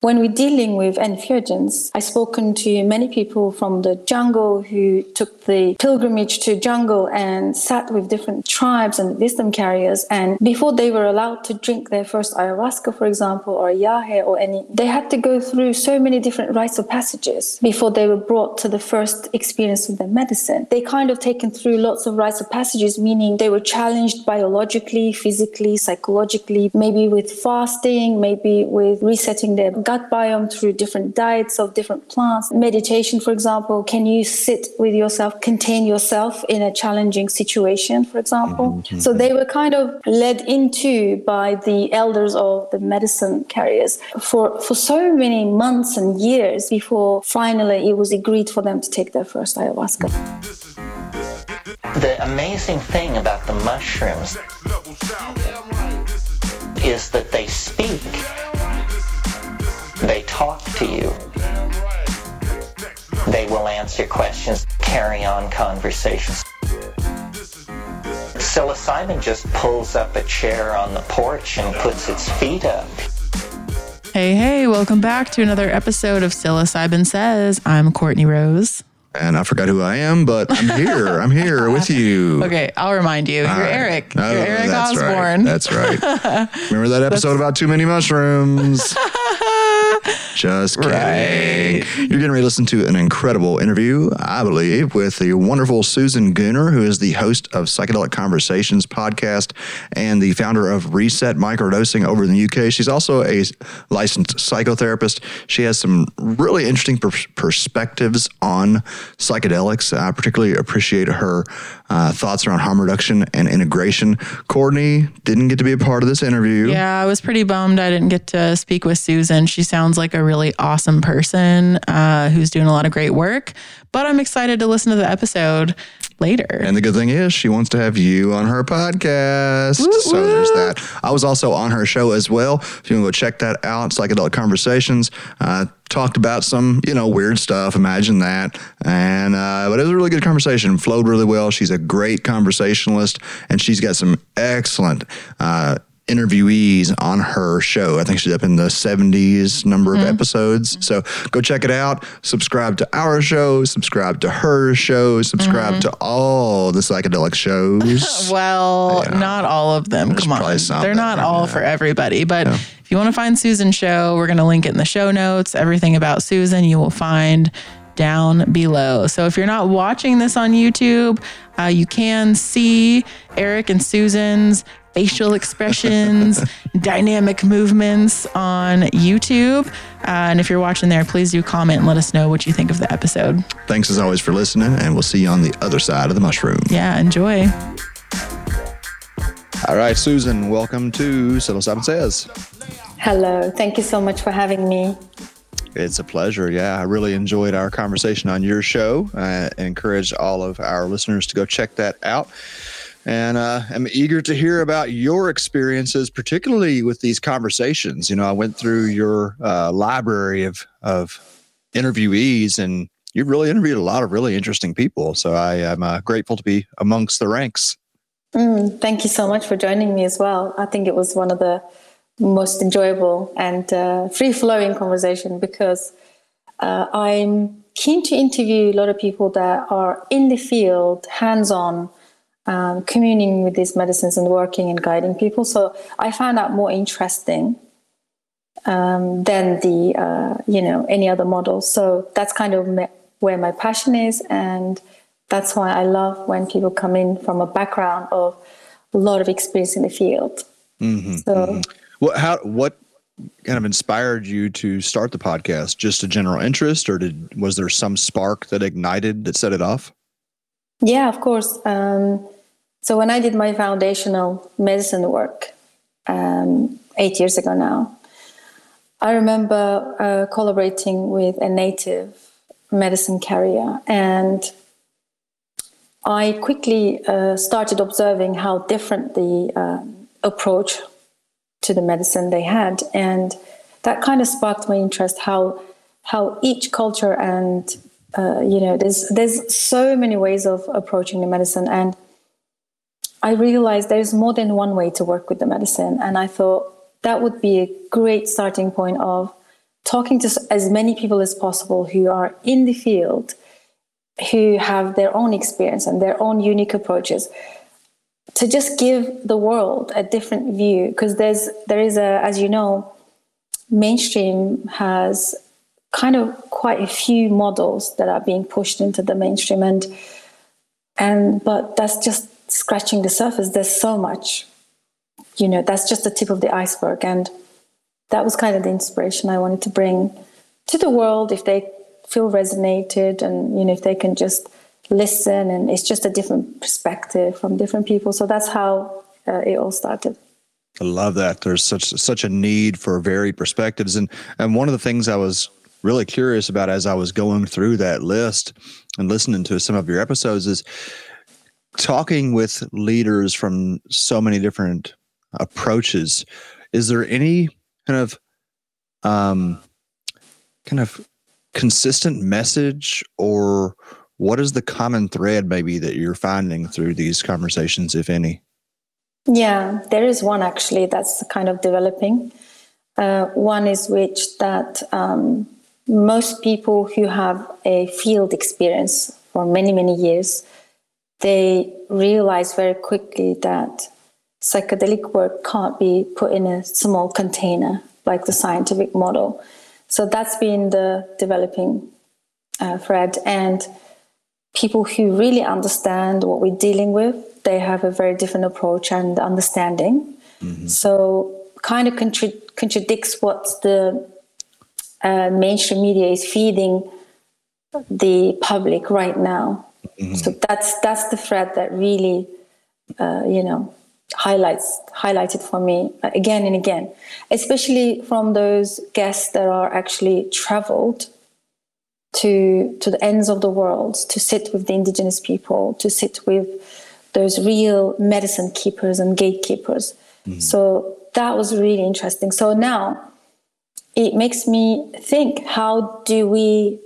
when we're dealing with entheogens, I've spoken to many people from the jungle who took the pilgrimage to jungle and sat with different tribes and wisdom carriers. And before they were allowed to drink their first ayahuasca, for example, or yahe or any, they had to go through so many different rites of passages before they were brought to the first experience of their medicine. They kind of taken through lots of rites of passages, meaning they were challenged biologically, physically, psychologically, maybe with fasting, maybe with resetting their gut biome through different diets of different plants. Meditation, for example, can you sit with yourself, contain yourself in a challenging situation, for example? Mm-hmm. So they were kind of led into by the elders of the medicine carriers for, for so many months and years before finally it was agreed for them to take their first ayahuasca. The amazing thing about the mushrooms is that they speak they talk to you. They will answer questions, carry on conversations. Psilocybin just pulls up a chair on the porch and puts its feet up. Hey, hey, welcome back to another episode of Psilocybin Says. I'm Courtney Rose. And I forgot who I am, but I'm here. I'm here with you. Okay, I'll remind you. You're right. Eric. Oh, You're Eric that's Osborne. Right. That's right. Remember that episode about too many mushrooms? Just kidding. Right. You're getting ready to listen to an incredible interview, I believe, with the wonderful Susan Gooner, who is the host of Psychedelic Conversations podcast and the founder of Reset Microdosing over in the UK. She's also a licensed psychotherapist. She has some really interesting per- perspectives on psychedelics. I particularly appreciate her uh, thoughts around harm reduction and integration. Courtney didn't get to be a part of this interview. Yeah, I was pretty bummed I didn't get to speak with Susan. She sounds like a really awesome person uh, who's doing a lot of great work. But I'm excited to listen to the episode later. And the good thing is, she wants to have you on her podcast. Woo, so woo. there's that. I was also on her show as well. If you want to go check that out, Psychedelic Conversations. Uh, talked about some, you know, weird stuff. Imagine that. And, uh, but it was a really good conversation. Flowed really well. She's a great conversationalist and she's got some excellent, uh, interviewees on her show. I think she's up in the 70s number mm-hmm. of episodes. So go check it out. Subscribe to our show, subscribe to her show, subscribe mm-hmm. to all the psychedelic shows. well, yeah. not all of them. There's Come on. They're not all for everybody, but yeah. if you want to find Susan's show, we're going to link it in the show notes. Everything about Susan you will find down below. So if you're not watching this on YouTube, uh, you can see Eric and Susan's facial expressions, dynamic movements on YouTube. Uh, and if you're watching there, please do comment and let us know what you think of the episode. Thanks as always for listening, and we'll see you on the other side of the mushroom. Yeah, enjoy. All right, Susan, welcome to Psilocybin Says. Hello. Thank you so much for having me. It's a pleasure. Yeah, I really enjoyed our conversation on your show. I encourage all of our listeners to go check that out and uh, I'm eager to hear about your experiences, particularly with these conversations. You know, I went through your uh, library of of interviewees, and you've really interviewed a lot of really interesting people. So I am uh, grateful to be amongst the ranks. Mm, thank you so much for joining me as well. I think it was one of the most enjoyable and uh, free flowing conversation because uh, I'm keen to interview a lot of people that are in the field, hands on um, communing with these medicines and working and guiding people. So I found that more interesting um, than the uh, you know any other model. So that's kind of me- where my passion is, and that's why I love when people come in from a background of a lot of experience in the field. Mm-hmm, so, mm-hmm. what how what kind of inspired you to start the podcast? Just a general interest, or did was there some spark that ignited that set it off? Yeah, of course. Um, so when I did my foundational medicine work um, eight years ago now, I remember uh, collaborating with a native medicine carrier, and I quickly uh, started observing how different the uh, approach to the medicine they had, and that kind of sparked my interest. How how each culture and uh, you know there's there's so many ways of approaching the medicine and i realized there's more than one way to work with the medicine and i thought that would be a great starting point of talking to as many people as possible who are in the field, who have their own experience and their own unique approaches, to just give the world a different view. Because there's there is a, as you know, mainstream has kind of quite a few models that are being pushed into the mainstream and and but that's just scratching the surface there's so much. You know that's just the tip of the iceberg. And that was kind of the inspiration i wanted to bring to the world if they feel resonated and you know if they can just listen. And it's just a different perspective from different people. So that's how uh, it all started. I love that. There's such such a need for varied perspectives, and and one of the things I was really curious about as I was going through that list and listening to some of your episodes is talking with leaders from so many different approaches. Is there any kind of um, kind of consistent message or what is the common thread maybe that you're finding through these conversations if any yeah there is one actually that's kind of developing uh, one is which that um, most people who have a field experience for many, many years, they realize very quickly that psychedelic work can't be put in a small container like the scientific model. So that's been the developing uh, thread. And people who really understand what we're dealing with, they have a very different approach and understanding. Mm-hmm. So kind of contra- contradicts what the uh, mainstream media is feeding the public right now. Mm-hmm. So that's that's the thread that really, uh, you know, highlights highlighted for me again and again, especially from those guests that are actually traveled to to the ends of the world to sit with the indigenous people, to sit with those real medicine keepers and gatekeepers. Mm-hmm. So that was really interesting. So now it makes me think how do we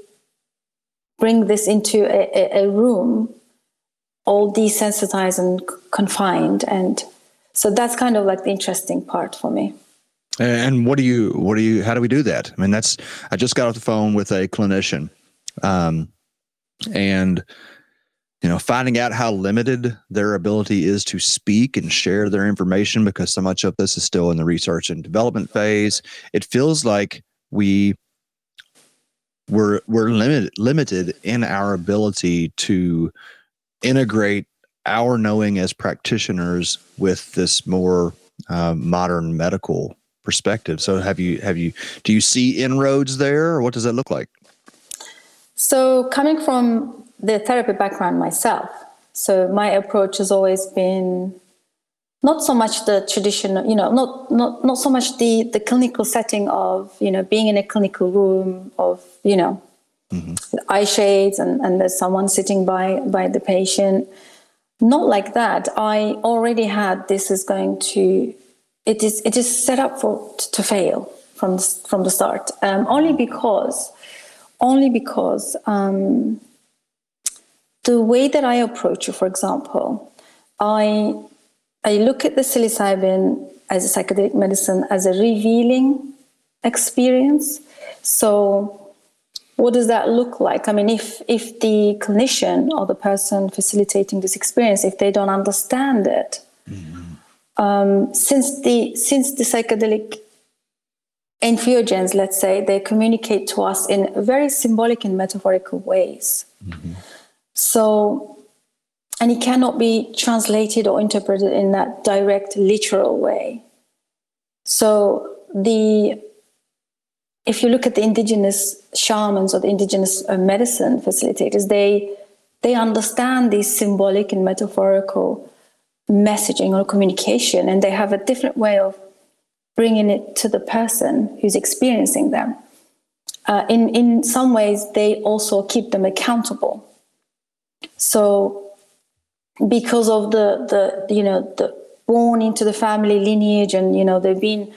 bring this into a, a room all desensitized and confined and so that's kind of like the interesting part for me and what do you what do you how do we do that i mean that's i just got off the phone with a clinician um, and you know, finding out how limited their ability is to speak and share their information because so much of this is still in the research and development phase. It feels like we we're we're limited limited in our ability to integrate our knowing as practitioners with this more uh, modern medical perspective. So have you have you do you see inroads there or what does that look like? So coming from the therapy background myself. So my approach has always been not so much the traditional, you know, not not not so much the the clinical setting of you know being in a clinical room of you know mm-hmm. eye shades and and there's someone sitting by by the patient. Not like that. I already had this is going to it is it is set up for to fail from from the start. Um, only because only because um, the way that I approach it, for example, I I look at the psilocybin as a psychedelic medicine as a revealing experience. So what does that look like? I mean, if if the clinician or the person facilitating this experience, if they don't understand it, mm-hmm. um, since the since the psychedelic entheogens, let's say, they communicate to us in very symbolic and metaphorical ways. Mm-hmm. So, and it cannot be translated or interpreted in that direct, literal way. So, the if you look at the indigenous shamans or the indigenous uh, medicine facilitators, they they understand these symbolic and metaphorical messaging or communication, and they have a different way of bringing it to the person who's experiencing them. Uh, in in some ways, they also keep them accountable so because of the the you know the born into the family lineage and you know they've been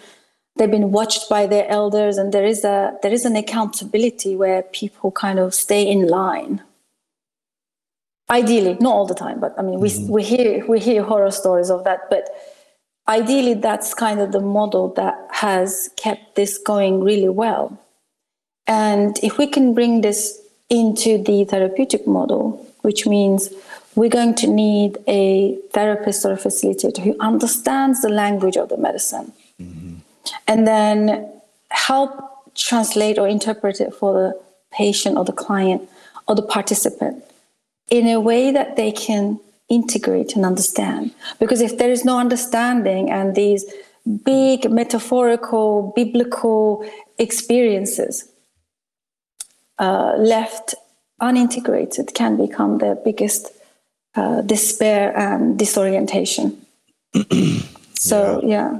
they've been watched by their elders and there is a there is an accountability where people kind of stay in line ideally not all the time but i mean we, mm-hmm. we hear we hear horror stories of that but ideally that's kind of the model that has kept this going really well And if we can bring this into the therapeutic model, which means we're going to need a therapist or a facilitator who understands the language of the medicine mm-hmm. and then help translate or interpret it for the patient or the client or the participant in a way that they can integrate and understand. Because if there is no understanding and these big metaphorical, biblical experiences uh, left unintegrated can become the biggest uh, despair and disorientation. so, yeah. yeah.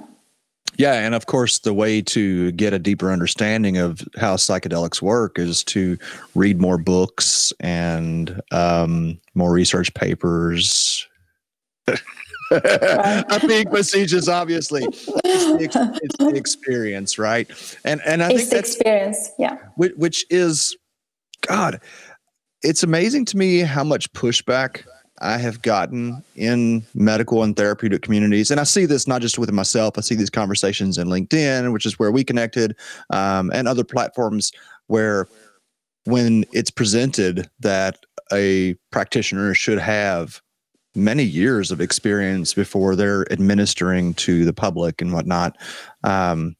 Yeah, and of course, the way to get a deeper understanding of how psychedelics work is to read more books and um, more research papers. I'm being facetious, obviously. It's the, it's the, experience, right? And and I it's think the experience, yeah. Which, which is, God, it's amazing to me how much pushback I have gotten in medical and therapeutic communities, and I see this not just with myself. I see these conversations in LinkedIn, which is where we connected, um, and other platforms where, when it's presented that a practitioner should have many years of experience before they're administering to the public and whatnot, um,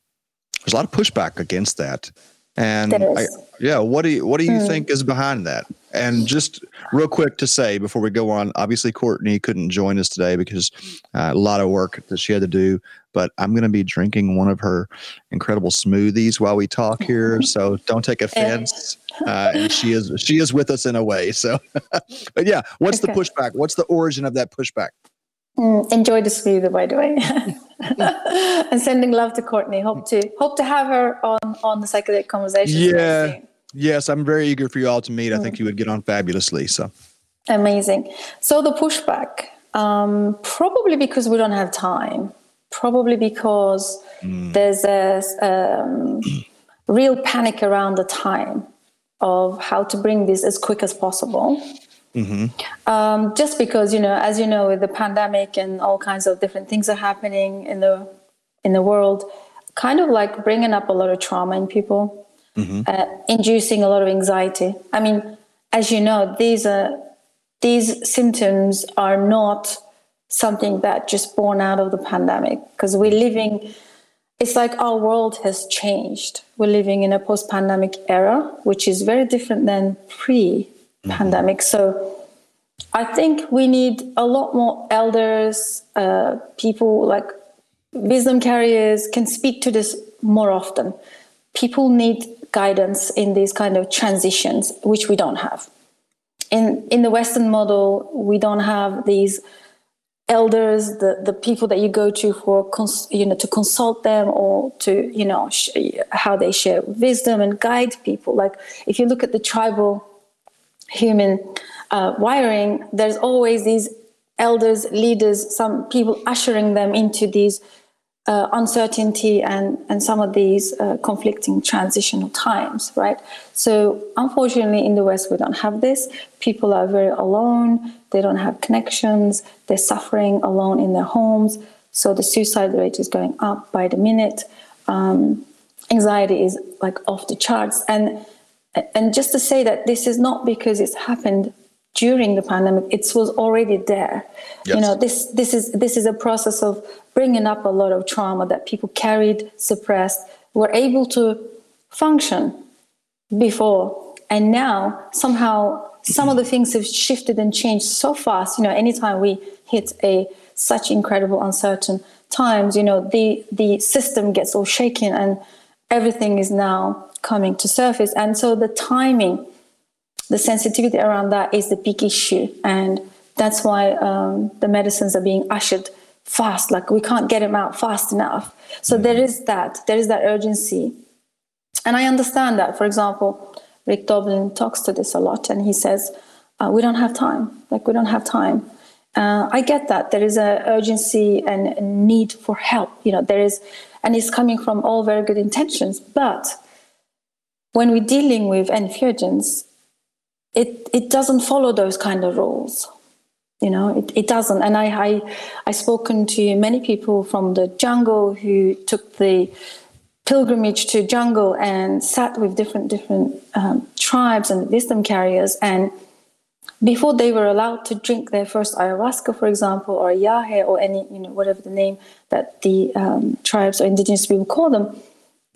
there's a lot of pushback against that. And I, yeah, what do you what do you mm. think is behind that? And just real quick to say before we go on, obviously Courtney couldn't join us today because uh, a lot of work that she had to do. But I'm going to be drinking one of her incredible smoothies while we talk here, so don't take offense. Uh, and she is she is with us in a way. So, but yeah, what's okay. the pushback? What's the origin of that pushback? Mm, enjoy the smoothie, by the way. and sending love to Courtney. Hope to hope to have her on on the psychedelic conversation. Yeah. Yes, I'm very eager for you all to meet. I think mm. you would get on fabulously. So amazing. So the pushback, um, probably because we don't have time. Probably because mm. there's a um, real panic around the time of how to bring this as quick as possible. Mm-hmm. Um, just because you know, as you know, with the pandemic and all kinds of different things are happening in the in the world, kind of like bringing up a lot of trauma in people, mm-hmm. uh, inducing a lot of anxiety. I mean, as you know, these are these symptoms are not something that just born out of the pandemic because we're living it's like our world has changed we're living in a post-pandemic era which is very different than pre pandemic. So I think we need a lot more elders, uh, people like wisdom carriers can speak to this more often. People need guidance in these kind of transitions, which we don't have. In in the Western model, we don't have these elders, the, the people that you go to for cons- you know to consult them or to you know sh- how they share wisdom and guide people. Like if you look at the tribal human uh, wiring, there's always these elders, leaders, some people ushering them into these uh, uncertainty and, and some of these uh, conflicting transitional times, right? So, unfortunately, in the West, we don't have this. People are very alone, they don't have connections, they're suffering alone in their homes. So, the suicide rate is going up by the minute. Um, anxiety is like off the charts. And and just to say that this is not because it's happened during the pandemic it was already there. Yes. you know this this is this is a process of bringing up a lot of trauma that people carried suppressed were able to function before. And now somehow some of the things have shifted and changed so fast. You know anytime we hit a such incredible uncertain times you know the the system gets all shaken and everything is now coming to surface. And so the timing, the sensitivity around that is the big issue. And that's why um, the medicines are being ushered fast. Like we can't get them out fast enough. So mm-hmm. there is that, there is that urgency. And I understand that. For example, Rick Doblin talks to this a lot and he says, uh, we don't have time. Like we don't have time. Uh, I get that there is an urgency and a need for help. You know, there is, and it's coming from all very good intentions. But when we're dealing with entheogens, it, it doesn't follow those kind of rules. You know, it, it doesn't. And I, I, I spoken to many people from the jungle who took the pilgrimage to jungle and sat with different different um, tribes and wisdom carriers and before they were allowed to drink their first ayahuasca for example or yahe or any you know whatever the name that the um, tribes or indigenous people call them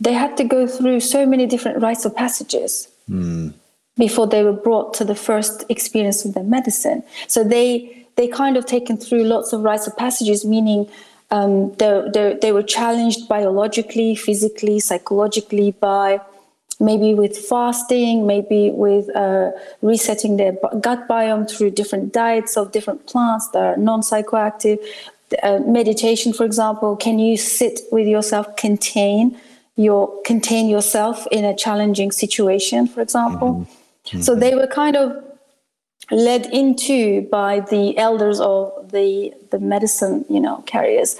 they had to go through so many different rites of passages mm. before they were brought to the first experience of their medicine so they they kind of taken through lots of rites of passages meaning um, they, they, they were challenged biologically, physically, psychologically by maybe with fasting, maybe with uh, resetting their gut biome through different diets of different plants that are non psychoactive. Uh, meditation, for example, can you sit with yourself, contain your contain yourself in a challenging situation, for example? Mm-hmm. Mm-hmm. So they were kind of led into by the elders of the the medicine you know carriers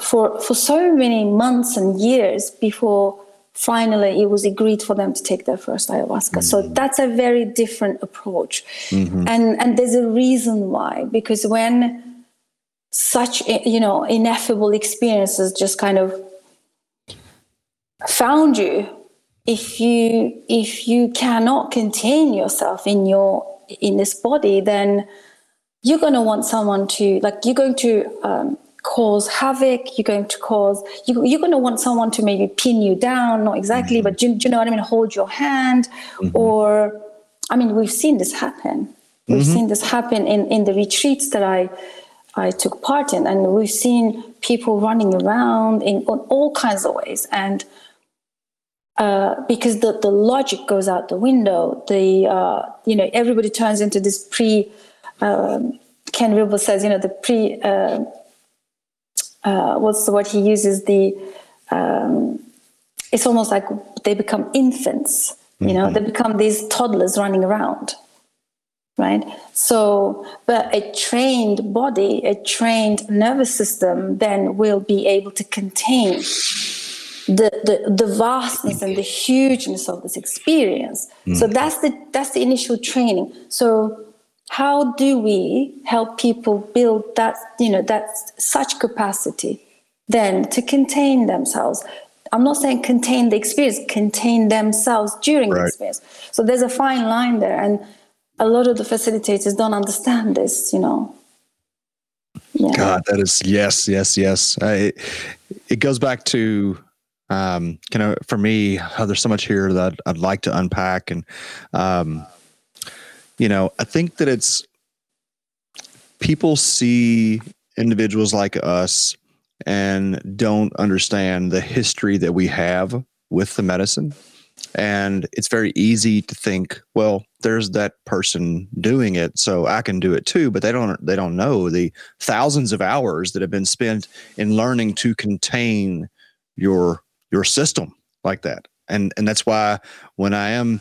for for so many months and years before finally it was agreed for them to take their first ayahuasca mm-hmm. so that's a very different approach mm-hmm. and and there's a reason why because when such you know ineffable experiences just kind of found you if you if you cannot contain yourself in your in this body, then you're going to want someone to like you're going to um, cause havoc. You're going to cause you, you're going to want someone to maybe pin you down, not exactly, mm-hmm. but do, do, you know what I mean? Hold your hand, mm-hmm. or I mean, we've seen this happen. We've mm-hmm. seen this happen in in the retreats that I I took part in, and we've seen people running around in, in all kinds of ways and uh, because the, the logic goes out the window. The uh, you know everybody turns into this pre. Um, Ken Wilber says you know the pre. Uh, uh, what's the word he uses? The um, it's almost like they become infants. You mm-hmm. know, they become these toddlers running around, right? So, but a trained body, a trained nervous system, then will be able to contain the, the, the vastness and the hugeness of this experience. Mm. So that's the that's the initial training. So how do we help people build that you know that such capacity then to contain themselves? I'm not saying contain the experience, contain themselves during right. the experience. So there's a fine line there, and a lot of the facilitators don't understand this. You know. Yeah. God, that is yes, yes, yes. I, it goes back to um, kind of for me, oh, there's so much here that I'd like to unpack, and um, you know, I think that it's people see individuals like us and don't understand the history that we have with the medicine. And it's very easy to think, well, there's that person doing it, so I can do it too. But they don't they don't know the thousands of hours that have been spent in learning to contain your your system like that. And and that's why when I am,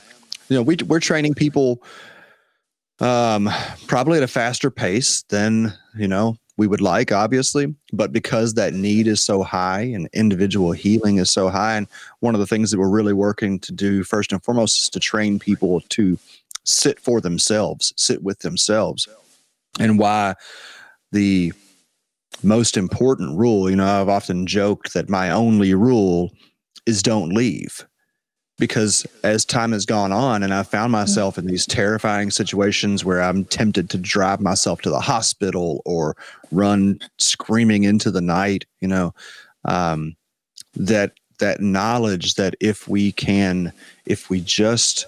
you know, we we're training people um probably at a faster pace than, you know, we would like obviously, but because that need is so high and individual healing is so high and one of the things that we're really working to do first and foremost is to train people to sit for themselves, sit with themselves. And why the most important rule. You know, I've often joked that my only rule is don't leave. Because as time has gone on, and I found myself in these terrifying situations where I'm tempted to drive myself to the hospital or run screaming into the night, you know, um, that that knowledge that if we can, if we just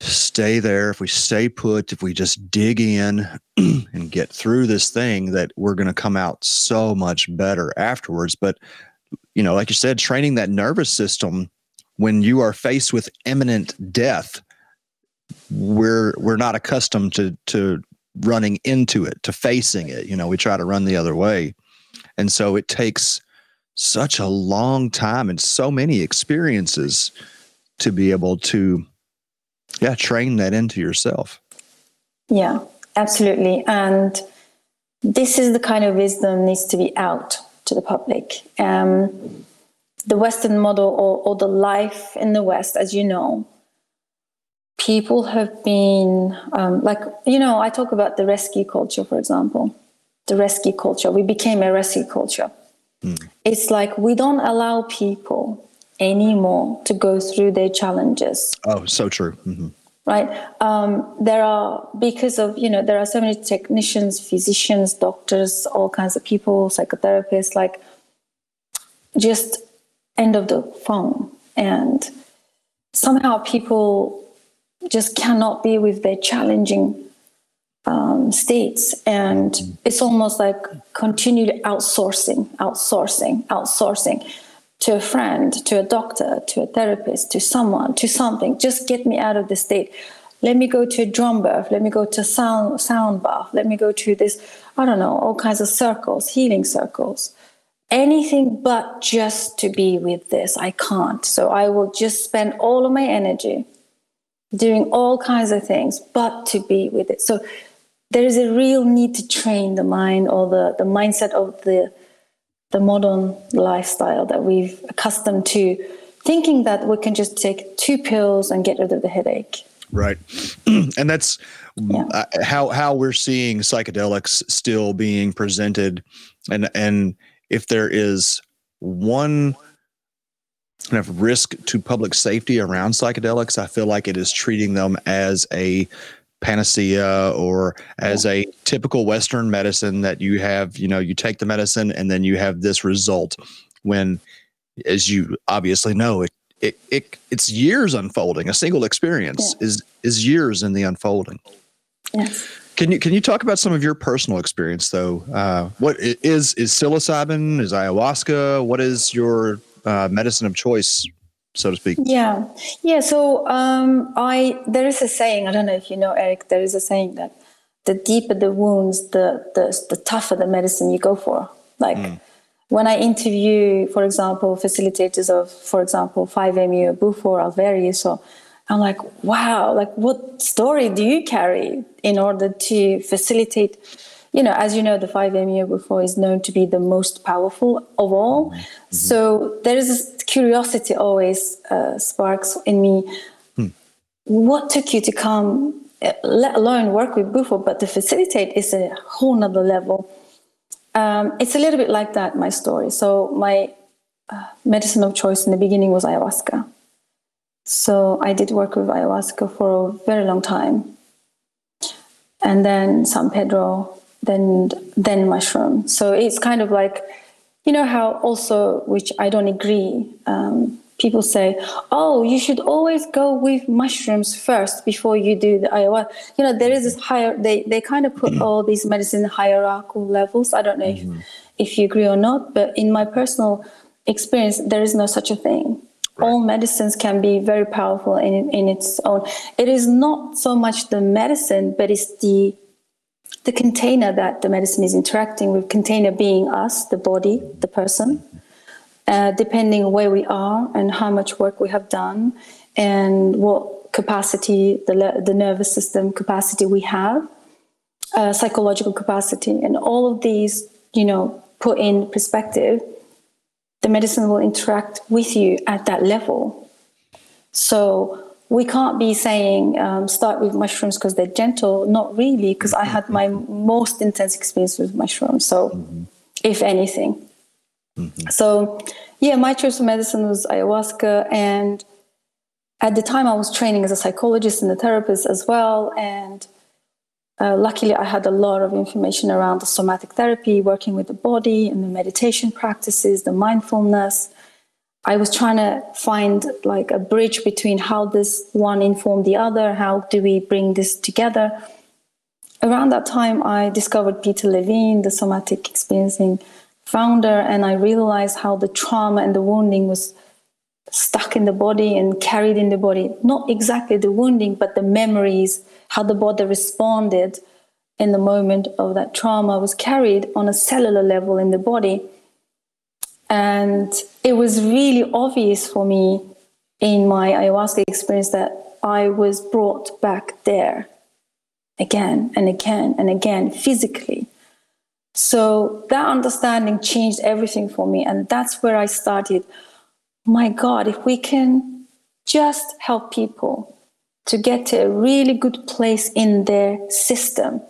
stay there, if we stay put, if we just dig in and get through this thing, that we're going to come out so much better afterwards. But, you know, like you said, training that nervous system when you are faced with imminent death, we're we're not accustomed to to running into it, to facing it. You know, we try to run the other way. And so it takes such a long time and so many experiences to be able to yeah train that into yourself. Yeah absolutely. And this is the kind of wisdom needs to be out to the public. Um, the western model or, or the life in the west as you know people have been um, like you know i talk about the rescue culture for example the rescue culture. We became a rescue culture. Mm. It's like we don't allow people anymore to go through their challenges. Oh, so true. Mm-hmm. Right. Um, there are, because of, you know, there are so many technicians, physicians, doctors, all kinds of people, psychotherapists, like just end of the phone. And somehow people just cannot be with their challenging um, states. And mm-hmm. it's almost like continued outsourcing, outsourcing, outsourcing to a friend, to a doctor, to a therapist, to someone, to something. Just get me out of the state. Let me go to a drum bath. Let me go to sound sound bath. Let me go to this. I don't know all kinds of circles, healing circles. Anything but just to be with this. I can't. So I will just spend all of my energy doing all kinds of things, but to be with it. So there is a real need to train the mind or the, the mindset of the the modern lifestyle that we've accustomed to thinking that we can just take two pills and get rid of the headache. Right. And that's yeah. uh, how how we're seeing psychedelics still being presented. And and if there is one kind of risk to public safety around psychedelics i feel like it is treating them as a panacea or as a typical western medicine that you have you know you take the medicine and then you have this result when as you obviously know it it, it it's years unfolding. A single experience yeah. is is years in the unfolding. Yes. Can you can you talk about some of your personal experience though? Uh, what is is psilocybin is ayahuasca what is your uh, medicine of choice so to speak? Yeah, yeah. So um, I there is a saying. I don't know if you know, Eric. There is a saying that the deeper the wounds, the the, the tougher the medicine you go for. Like mm. when I interview, for example, facilitators of, for example, 5-MeO, Bufo, Alvarius, so I'm like, wow, like what story do you carry in order to facilitate? you know, as you know, the 5-MeO Bufo is known to be the most powerful of all. Mm-hmm. So there is curiosity always uh, sparks in me. Hmm. What took you to come, uh, let alone work with Bufo, but to facilitate is a whole nother level. Um, it's a little bit like that, my story. So my uh, medicine of choice in the beginning was ayahuasca. So I did work with ayahuasca for a very long time. And then San Pedro, then then mushroom. So it's kind of like, you know how also, which I don't agree. Um, people say, "Oh, you should always go with mushrooms first before you do the ayahuasca." You know, there is this higher. They they kind of put all these medicine hierarchical levels. I don't know mm-hmm. if if you agree or not, but in my personal experience, there is no such a thing. Right. All medicines can be very powerful in in its own. It is not so much the medicine, but it's the the container that the medicine is interacting with, container being us, the body, the person, uh, depending where we are and how much work we have done and what capacity, the, the nervous system capacity we have, uh, psychological capacity, and all of these, you know, put in perspective, the medicine will interact with you at that level. So we can't be saying um, start with mushrooms because they're gentle. Not really, because I had my most intense experience with mushrooms. So, mm-hmm. if anything, mm-hmm. so yeah, my choice of medicine was ayahuasca, and at the time I was training as a psychologist and a therapist as well, and. Uh, luckily, I had a lot of information around the somatic therapy, working with the body and the meditation practices, the mindfulness, I was trying to find like a bridge between how this one informed the other, how do we bring this together. Around that time, I discovered Peter Levine, the somatic experiencing founder, and I realized how the trauma and the wounding was stuck in the body and carried in the body. Not exactly the wounding, but the memories, how the body responded in the moment of that trauma was carried on a cellular level in the body. And it was really obvious for me in my ayahuasca experience that I was brought back there again and again and again physically. So that understanding changed everything for me. And that's where I started. My God, if we can just help people to get to a really good place in their system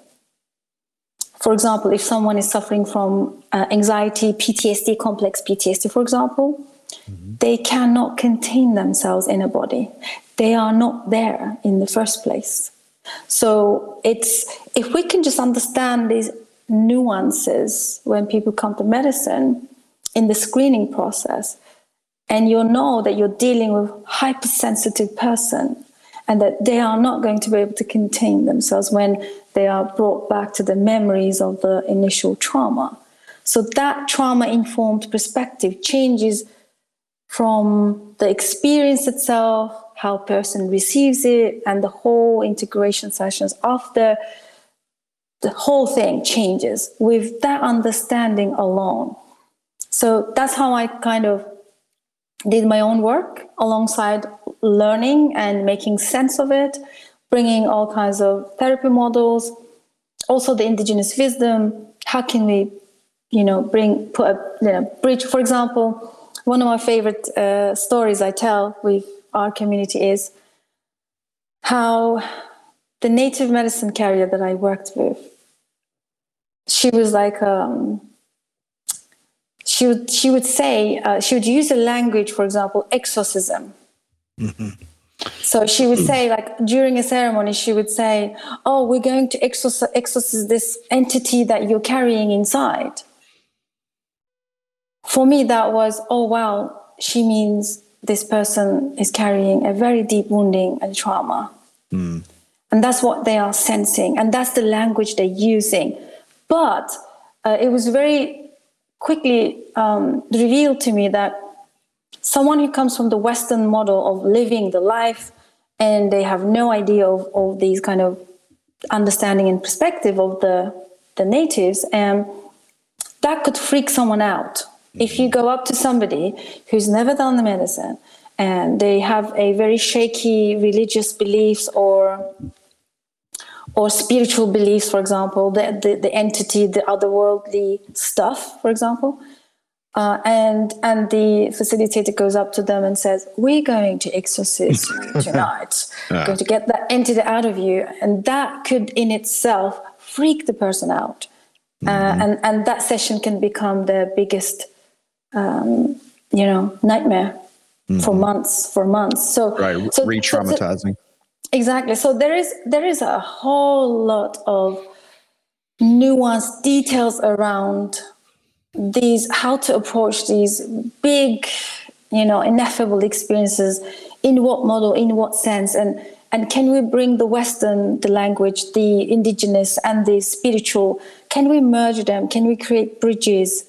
for example, if someone is suffering from uh, anxiety, PTSD, complex PTSD, for example, mm-hmm. they cannot contain themselves in a body. They are not there in the first place. So it's if we can just understand these nuances when people come to medicine in the screening process, and you'll know that you're dealing with hypersensitive person and that they are not going to be able to contain themselves when they are brought back to the memories of the initial trauma. So that trauma informed perspective changes from the experience itself, how person receives it, and the whole integration sessions after the whole thing changes with that understanding alone. So that's how I kind of did my own work alongside learning and making sense of it, bringing all kinds of therapy models, also the indigenous wisdom. How can we, you know, bring put a you know, bridge? For example, one of my favorite uh, stories I tell with our community is how the native medicine carrier that I worked with, she was like um, she would she would say uh, she would use a language, for example, exorcism. Mm-hmm. So she would say, like during a ceremony, she would say, "Oh, we're going to exorcise, exorcise this entity that you're carrying inside." For me, that was, "Oh wow," she means this person is carrying a very deep wounding and trauma. Mm. And that's what they are sensing, and that's the language they're using. But uh, it was very quickly um, revealed to me that someone who comes from the Western model of living the life and they have no idea of, of these kind of understanding and perspective of the, the natives, and that could freak someone out. If you go up to somebody who's never done the medicine and they have a very shaky religious beliefs or or spiritual beliefs, for example, the, the, the entity, the otherworldly stuff, for example. Uh, and and the facilitator goes up to them and says, "We're going to exorcise you tonight. yeah. Going to get that entity out of you." And that could, in itself, freak the person out. Uh, mm-hmm. Uh, and and that session can become the biggest, um, you know, nightmare mm-hmm. for months. For months. So right, so, re-traumatizing. So, Exactly. So there is there is a whole lot of nuanced details around these how to approach these big, you know, ineffable experiences in what model, in what sense, and and can we bring the Western, the language, the indigenous, and the spiritual? Can we merge them? Can we create bridges?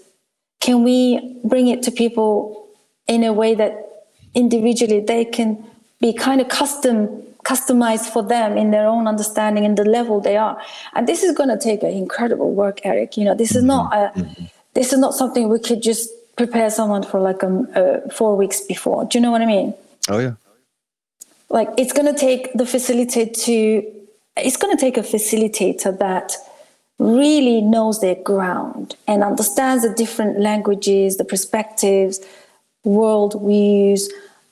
Can we bring it to people in a way that individually they can be kind of custom customized for them in their own understanding and the level they are. And this is going to take an incredible work, Eric. You know, this is not a, mm-hmm. This is not something we could just prepare someone for like um, uh, four weeks before. Do you know what I mean? Oh yeah. Like it's going to take the facilitator to. It's going to take a facilitator that really knows their ground and understands the different languages, the perspectives, world views,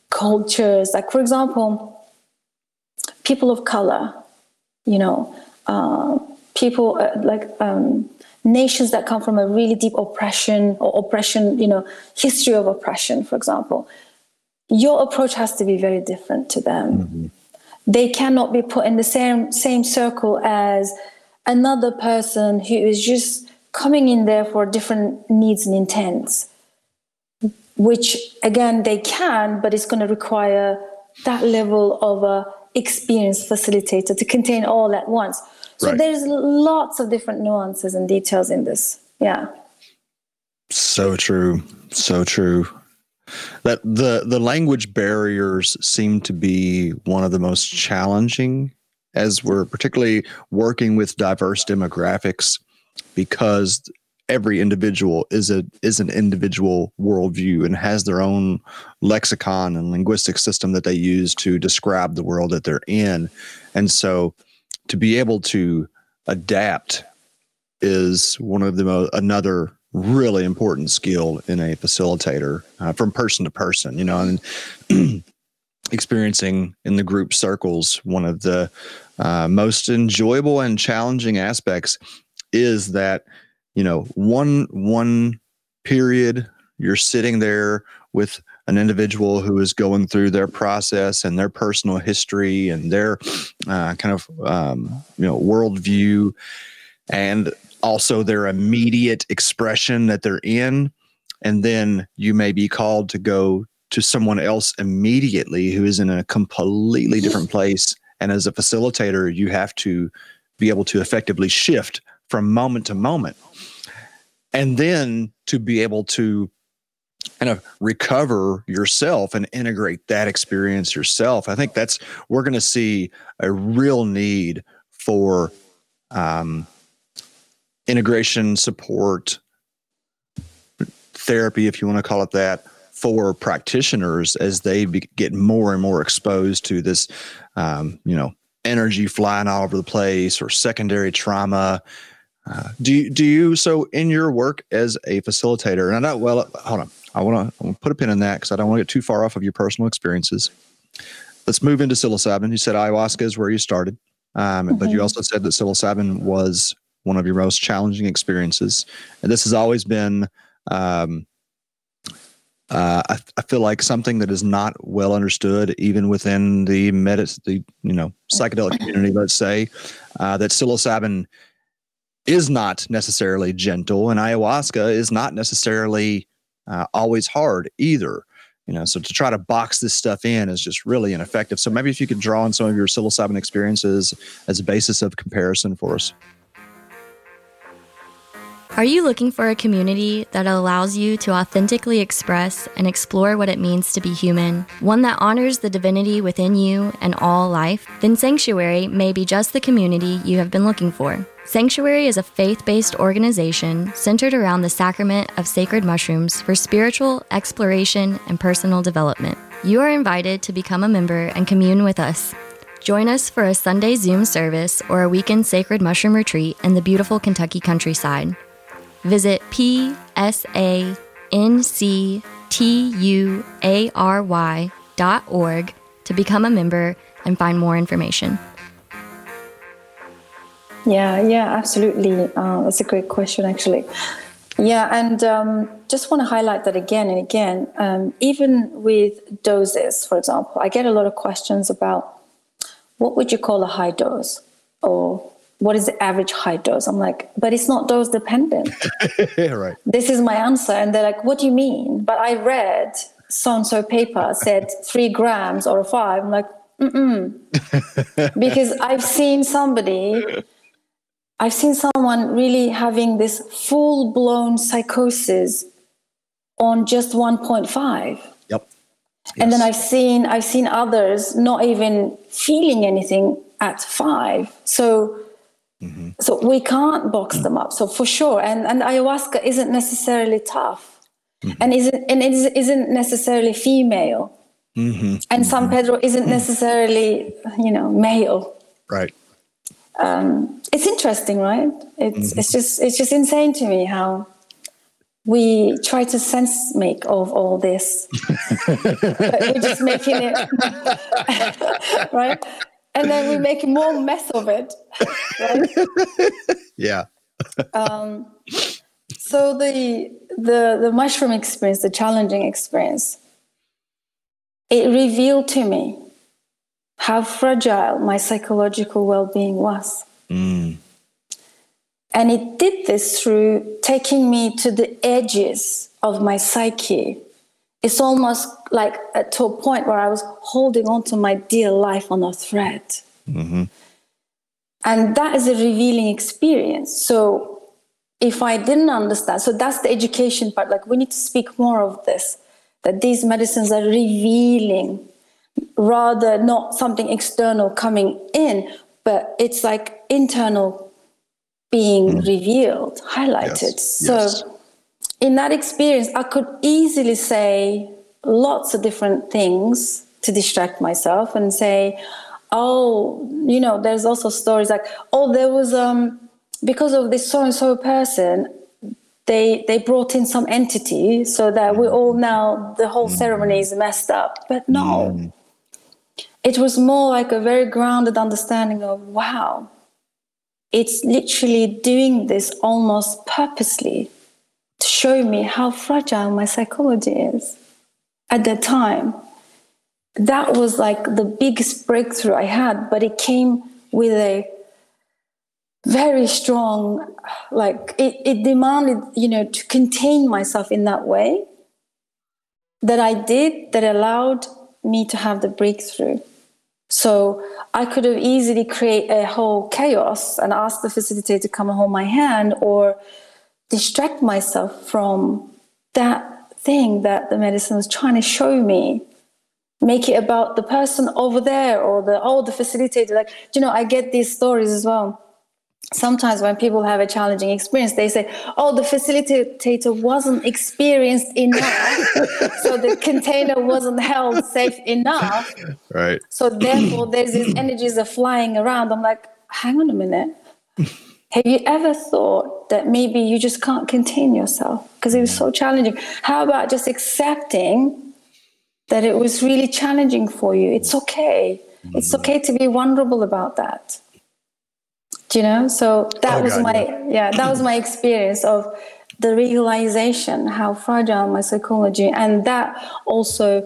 cultures. Like for example people of color, you know, uh, people uh, like um, nations that come from a really deep oppression or oppression, you know, history of oppression, for example, your approach has to be very different to them. Mm-hmm. They cannot be put in the same same circle as another person who is just coming in there for different needs and intents, which again they can, but it's going to require that level of a experienced facilitator to contain all at once. So right. there's lots of different nuances and details in this. Yeah. So true. So true. That the the language barriers seem to be one of the most challenging as we're particularly working with diverse demographics because every individual is a is an individual worldview and has their own lexicon and linguistic system that they use to describe the world that they're in. And so to be able to adapt is one of the most another really important skill in a facilitator uh, from person to person you know and experiencing in the group circles one of the uh, most enjoyable and challenging aspects is that you know one one period you're sitting there with an individual who is going through their process and their personal history and their uh, kind of um, you know worldview and also their immediate expression that they're in. And then you may be called to go to someone else immediately who is in a completely different place. And as a facilitator you have to be able to effectively shift from moment to moment and then to be able to kind of recover yourself and integrate that experience yourself. I think that's we're going to see a real need for um, integration support therapy, if you want to call it that, for practitioners as they be, get more and more exposed to this, um, you know, energy flying all over the place or secondary trauma. Uh, do you, do you so in your work as a facilitator? And I know well, hold on. I want to put a pin in that because I don't want to get too far off of your personal experiences. Let's move into psilocybin. You said ayahuasca is where you started, um, mm-hmm. but you mm-hmm. also said that psilocybin was one of your most challenging experiences, and this has always been. Um, uh, I, I, feel like something that is not well understood, even within the medicine, the you know psychedelic community. Let's say uh, that psilocybin is not necessarily gentle, and ayahuasca is not necessarily uh, always hard either. You know, so to try to box this stuff in is just really ineffective. So maybe if you could draw on some of your psilocybin experiences as a basis of comparison for us. Are you looking for a community that allows you to authentically express and explore what it means to be human? One that honors the divinity within you and all life? Then Psanctuary may be just the community you have been looking for. Psanctuary is a faith based organization centered around the sacrament of sacred mushrooms for spiritual exploration and personal development. You are invited to become a member and commune with us. Join us for a Sunday Zoom service or a weekend sacred mushroom retreat in the beautiful Kentucky countryside. Visit psanctuary.org to become a member and find more information. Yeah, yeah, absolutely. Uh, that's a great question, actually. Yeah, and um, just want to highlight that again and again. Um, even with doses, for example, I get a lot of questions about what would you call a high dose or what is the average high dose? I'm like, but it's not dose dependent. right. This is my answer. And they're like, what do you mean? But I read so and so paper said three grams or five. I'm like, mm because I've seen somebody, I've seen someone really having this full blown psychosis on just 1.5. Yep. And then I've seen I've seen others not even feeling anything at five. So Mm-hmm. So we can't box them up. So for sure, and and ayahuasca isn't necessarily tough, mm-hmm. and isn't and it isn't necessarily female, mm-hmm. and San mm-hmm. Pedro isn't necessarily you know male. Right. Um, it's interesting, right? It's mm-hmm. it's just it's just insane to me how we try to sense make of all this, but we're just making it right and then we make more mess of it. Right? yeah. um, so the the the mushroom experience, the challenging experience, it revealed to me how fragile my psychological well-being was. Mm. And it did this through taking me to the edges of my psyche it's almost like uh, to a point where I was holding on to my dear life on a thread. Mm-hmm. And that is a revealing experience. So if I didn't understand, so that's the education part. Like we need to speak more of this, that these medicines are revealing rather not something external coming in, but it's like internal being mm. revealed, highlighted. Yes. So yes in that experience, I could easily say lots of different things to distract myself and say, oh, you know, there's also stories like, oh, there was um because of this so and so person, they they brought in some entity so that we all now the whole ceremony is messed up. But no. It was more like a very grounded understanding of wow, it's literally doing this almost purposely to show me how fragile my psychology is at that time. That was like the biggest breakthrough I had, but it came with a very strong, like it, it demanded, you know, to contain myself in that way that I did that allowed me to have the breakthrough. So I could have easily create a whole chaos and ask the facilitator to come and hold my hand or distract myself from that thing that the medicine was trying to show me. Make it about the person over there or the oh the facilitator. Like, you know, I get these stories as well sometimes when people have a challenging experience, they say, oh, the facilitator wasn't experienced enough. so the container wasn't held safe enough. Right. So therefore, there's these energies are flying around. I'm like, hang on a minute. Have you ever thought that maybe you just can't contain yourself because it was mm. so challenging? How about just accepting that it was really challenging for you? It's mm. okay. It's mm. okay to be vulnerable about that you know? So that oh, was God, my yeah. yeah that was my experience of the realization how fragile my psychology and that also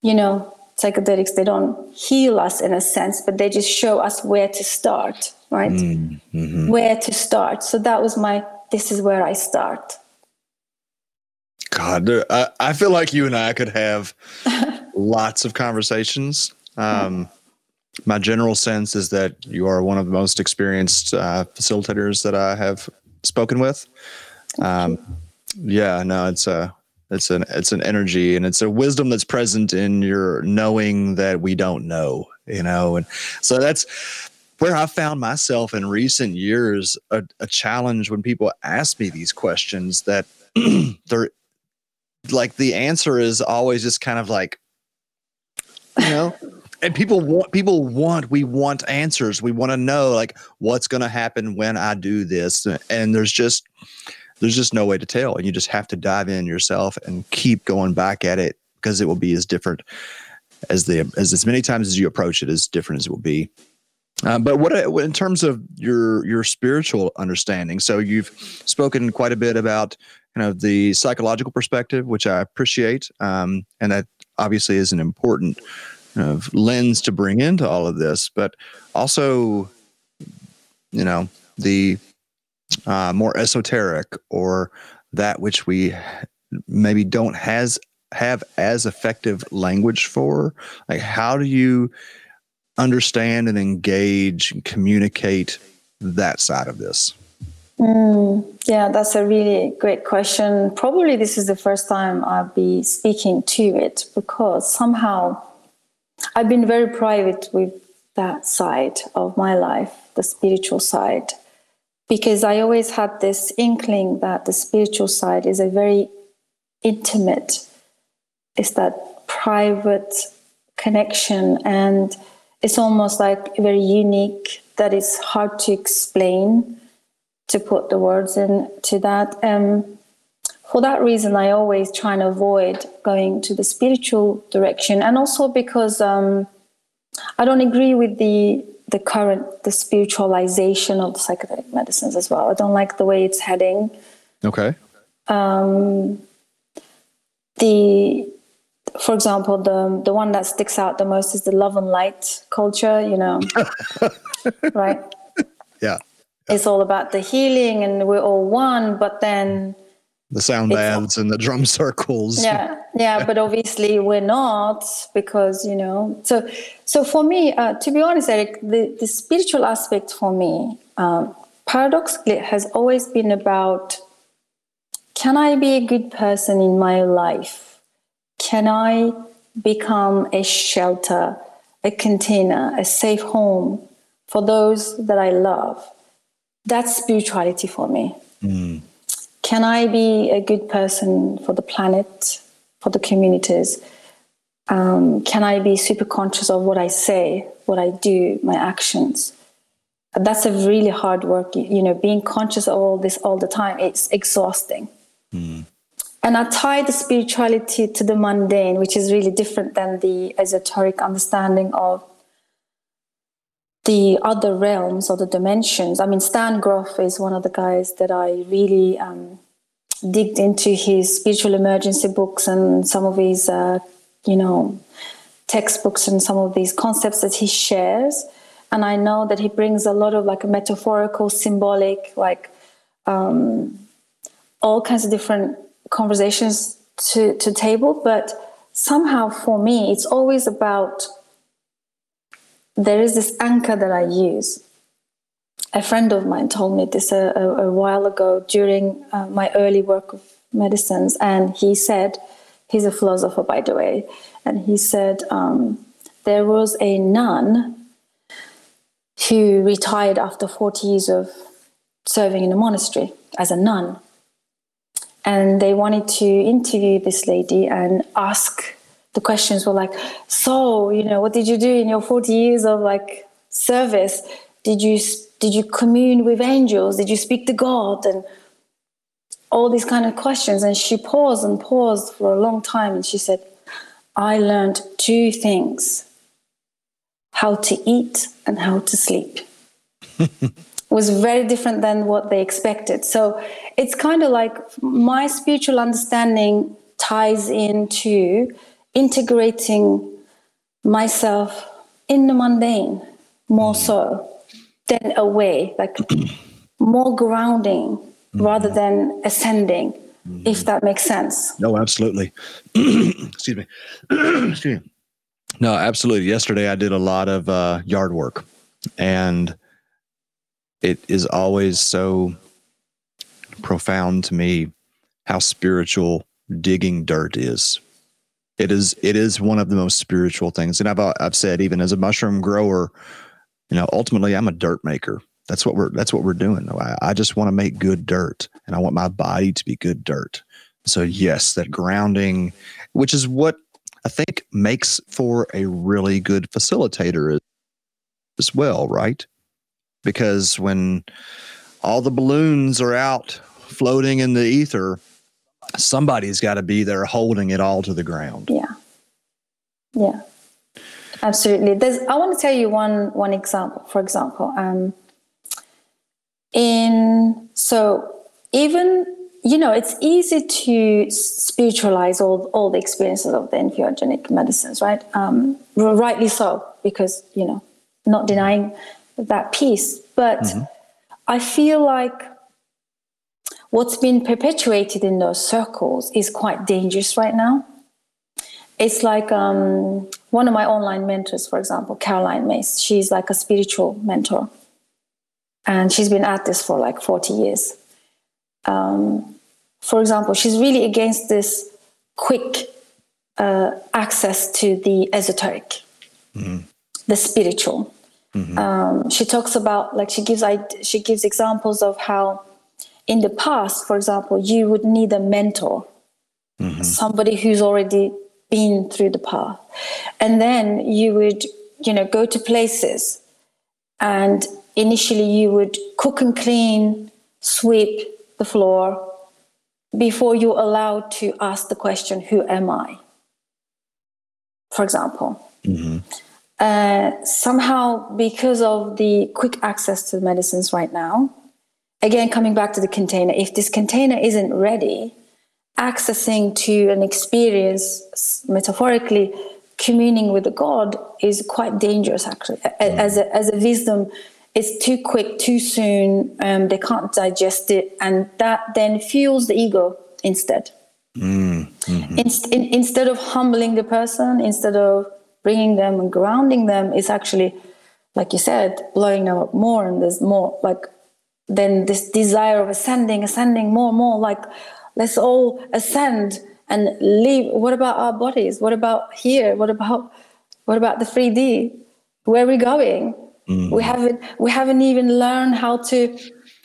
you know psychedelics they don't heal us in a sense but they just show us where to start right? Mm, mm-hmm. where to start. So that was my this is where i start. God I, I feel like you and i could have lots of conversations. Um, my general sense is that you are one of the most experienced uh, facilitators that I have spoken with. Um, yeah, no, it's a it's an it's an energy and it's a wisdom that's present in your knowing that we don't know, you know, and so that's where I found myself in recent years a, a challenge when people ask me these questions that they're like the answer is always just kind of like you know and people want people want we want answers. We want to know like what's going to happen when i do this and there's just there's just no way to tell and you just have to dive in yourself and keep going back at it because it will be as different as the as as many times as you approach it as different as it will be. Uh, but what in terms of your your spiritual understanding so you've spoken quite a bit about kind of the psychological perspective which i appreciate um, and that obviously is an important of lens to bring into all of this, but also, you know, the uh, more esoteric or that which we maybe don't has have as effective language for. Like, how do you understand and engage and communicate that side of this? Mm, yeah, that's a really great question. Probably this is the first time I'll be speaking to it because somehow I've been very private with that side of my life, the spiritual side, because I always had this inkling that the spiritual side is a very intimate, it's that private connection, and it's almost like very unique that it's hard to explain, to put the words into that. Um, for that reason, I always try and avoid going to the spiritual direction, and also because um, I don't agree with the the current the spiritualization of the psychedelic medicines as well. I don't like the way it's heading. Okay. Um, the for example, the the one that sticks out the most is the love and light culture. You know, right? Yeah. It's all about the healing, and we're all one. But then the sound baths and the drum circles. Yeah, yeah, but obviously we're not because you know. So, so for me, uh, to be honest, Eric, the, the spiritual aspect for me, um, paradoxically, has always been about: Can I be a good person in my life? Can I become a shelter, a container, a safe home for those that I love? That's spirituality for me. Mm can I be a good person for the planet, for the communities? Um, can I be super conscious of what I say, what I do, my actions? That's a really hard work. You know, being conscious of all this all the time, it's exhausting. Mm. And I tie the spirituality to the mundane, which is really different than the esoteric understanding of the other realms or the dimensions. I mean, Stan Grof is one of the guys that I really um, digged into his spiritual emergency books and some of his, uh, you know, textbooks and some of these concepts that he shares. And I know that he brings a lot of like a metaphorical, symbolic, like um, all kinds of different conversations to, to table. But somehow for me, it's always about there is this anchor that I use. A friend of mine told me this a, a, a while ago during uh, my early work of medicines, and he said, he's a philosopher, by the way, and he said um, there was a nun who retired after 40 years of serving in a monastery as a nun. And they wanted to interview this lady and ask the questions were like, so, you know, what did you do in your 40 years of like service? Did you did you commune with angels? Did you speak to God? And all these kind of questions. And she paused and paused for a long time and she said, I learned two things how to eat and how to sleep. was very different than what they expected. So it's kind of like my spiritual understanding ties into integrating myself in the mundane more so than away, like more grounding rather than ascending, if that makes sense. No, absolutely. Excuse me. Excuse me. No, absolutely. Yesterday I did a lot of uh, yard work and it is always so profound to me how spiritual digging dirt is it is it is one of the most spiritual things. And i've uh, i've said even as a mushroom grower you know ultimately i'm a dirt maker. That's what we're that's what we're doing i, I just want to make good dirt and i want my body to be good dirt. So yes that grounding which is what i think makes for a really good facilitator as well right? Because when all the balloons are out floating in the ether somebody's got to be there holding it all to the ground. Yeah. Yeah. Absolutely. There's I want to tell you one one example. For example, um in so even you know it's easy to spiritualize all all the experiences of the entheogenic medicines, right? Um rightly so because, you know, not denying that piece, but mm-hmm. I feel like what's been perpetuated in those circles is quite dangerous right now. It's like um, one of my online mentors, for example, Caroline Myss. She's like a spiritual mentor, and she's been at this for like 40 years. Um, for example, she's really against this quick uh, access to the esoteric, mm-hmm. the spiritual. Mm-hmm. Um, she talks about like she gives she gives examples of how in the past, for example, you would need a mentor, mm-hmm. somebody who's already been through the path. And then you would, you know, go to places and initially you would cook and clean, sweep the floor before you're allowed to ask the question, Who am I? For example. Mm-hmm. Uh, somehow, because of the quick access to medicines right now, again, coming back to the container, if this container isn't ready, accessing to an experience, metaphorically, communing with the God is quite dangerous, actually. As a, as a wisdom, it's too quick, too soon, um, they can't digest it, and that then fuels the ego instead. Mm-hmm. In, in, instead of humbling the person, instead of bringing them and grounding them, it's actually, like you said, blowing them up more, and there's more like then this desire of ascending, ascending more and more, like let's all ascend and leave. What about our bodies? What about here? What about what about the 3D? Where are we going? Mm. We haven't we haven't even learned how to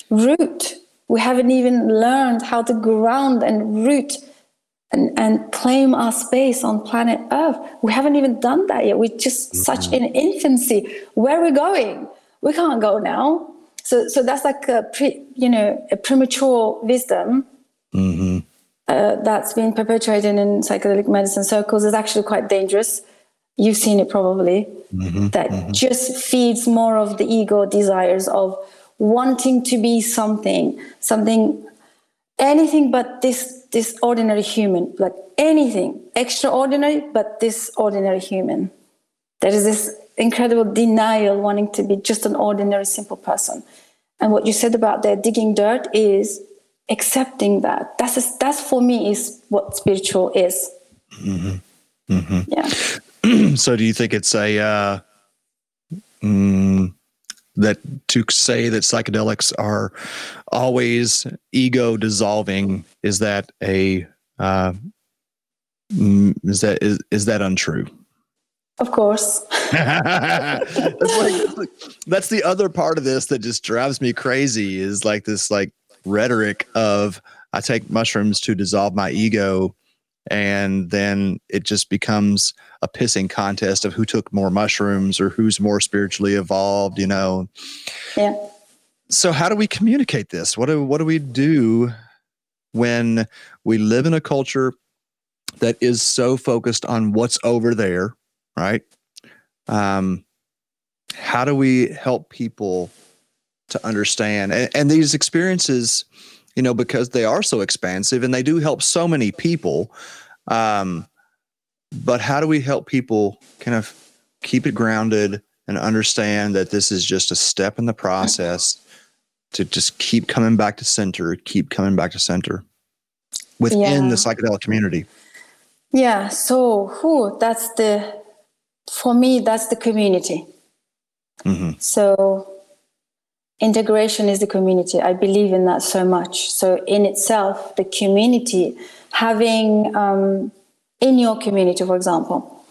root. We haven't even learned how to ground and root and, and claim our space on planet Earth. We haven't even done that yet. We're just mm-hmm. such in infancy. Where are we going? We can't go now. So, so that's like a pre, you know, a premature wisdom mm-hmm. uh, that's been perpetuated in psychedelic medicine circles is actually quite dangerous. You've seen it probably. Mm-hmm, that mm-hmm. just feeds more of the ego desires of wanting to be something, something, anything but this this ordinary human, like anything extraordinary, but this ordinary human. There is this incredible denial wanting to be just an ordinary, simple person. And what you said about their digging dirt is accepting that. That's a, that's for me is what spiritual is. Mm-hmm. Mm-hmm. Yeah. so, do you think it's a uh, mm, that to say that psychedelics are always ego dissolving is that a uh, mm, is that is, is that untrue? Of course. that's, like, that's the other part of this that just drives me crazy is like this like rhetoric of I take mushrooms to dissolve my ego and then it just becomes a pissing contest of who took more mushrooms or who's more spiritually evolved, you know. Yeah. So how do we communicate this? What do what do we do when we live in a culture that is so focused on what's over there, right? Um, how do we help people to understand and, and these experiences you know because they are so expansive and they do help so many people um, but how do we help people kind of keep it grounded and understand that this is just a step in the process to just keep coming back to center keep coming back to center within yeah. the psychedelic community yeah so who that's the for me that's the community mm-hmm. so integration is the community. I believe in that so much. So, in itself, the community, having um, in your community, for example,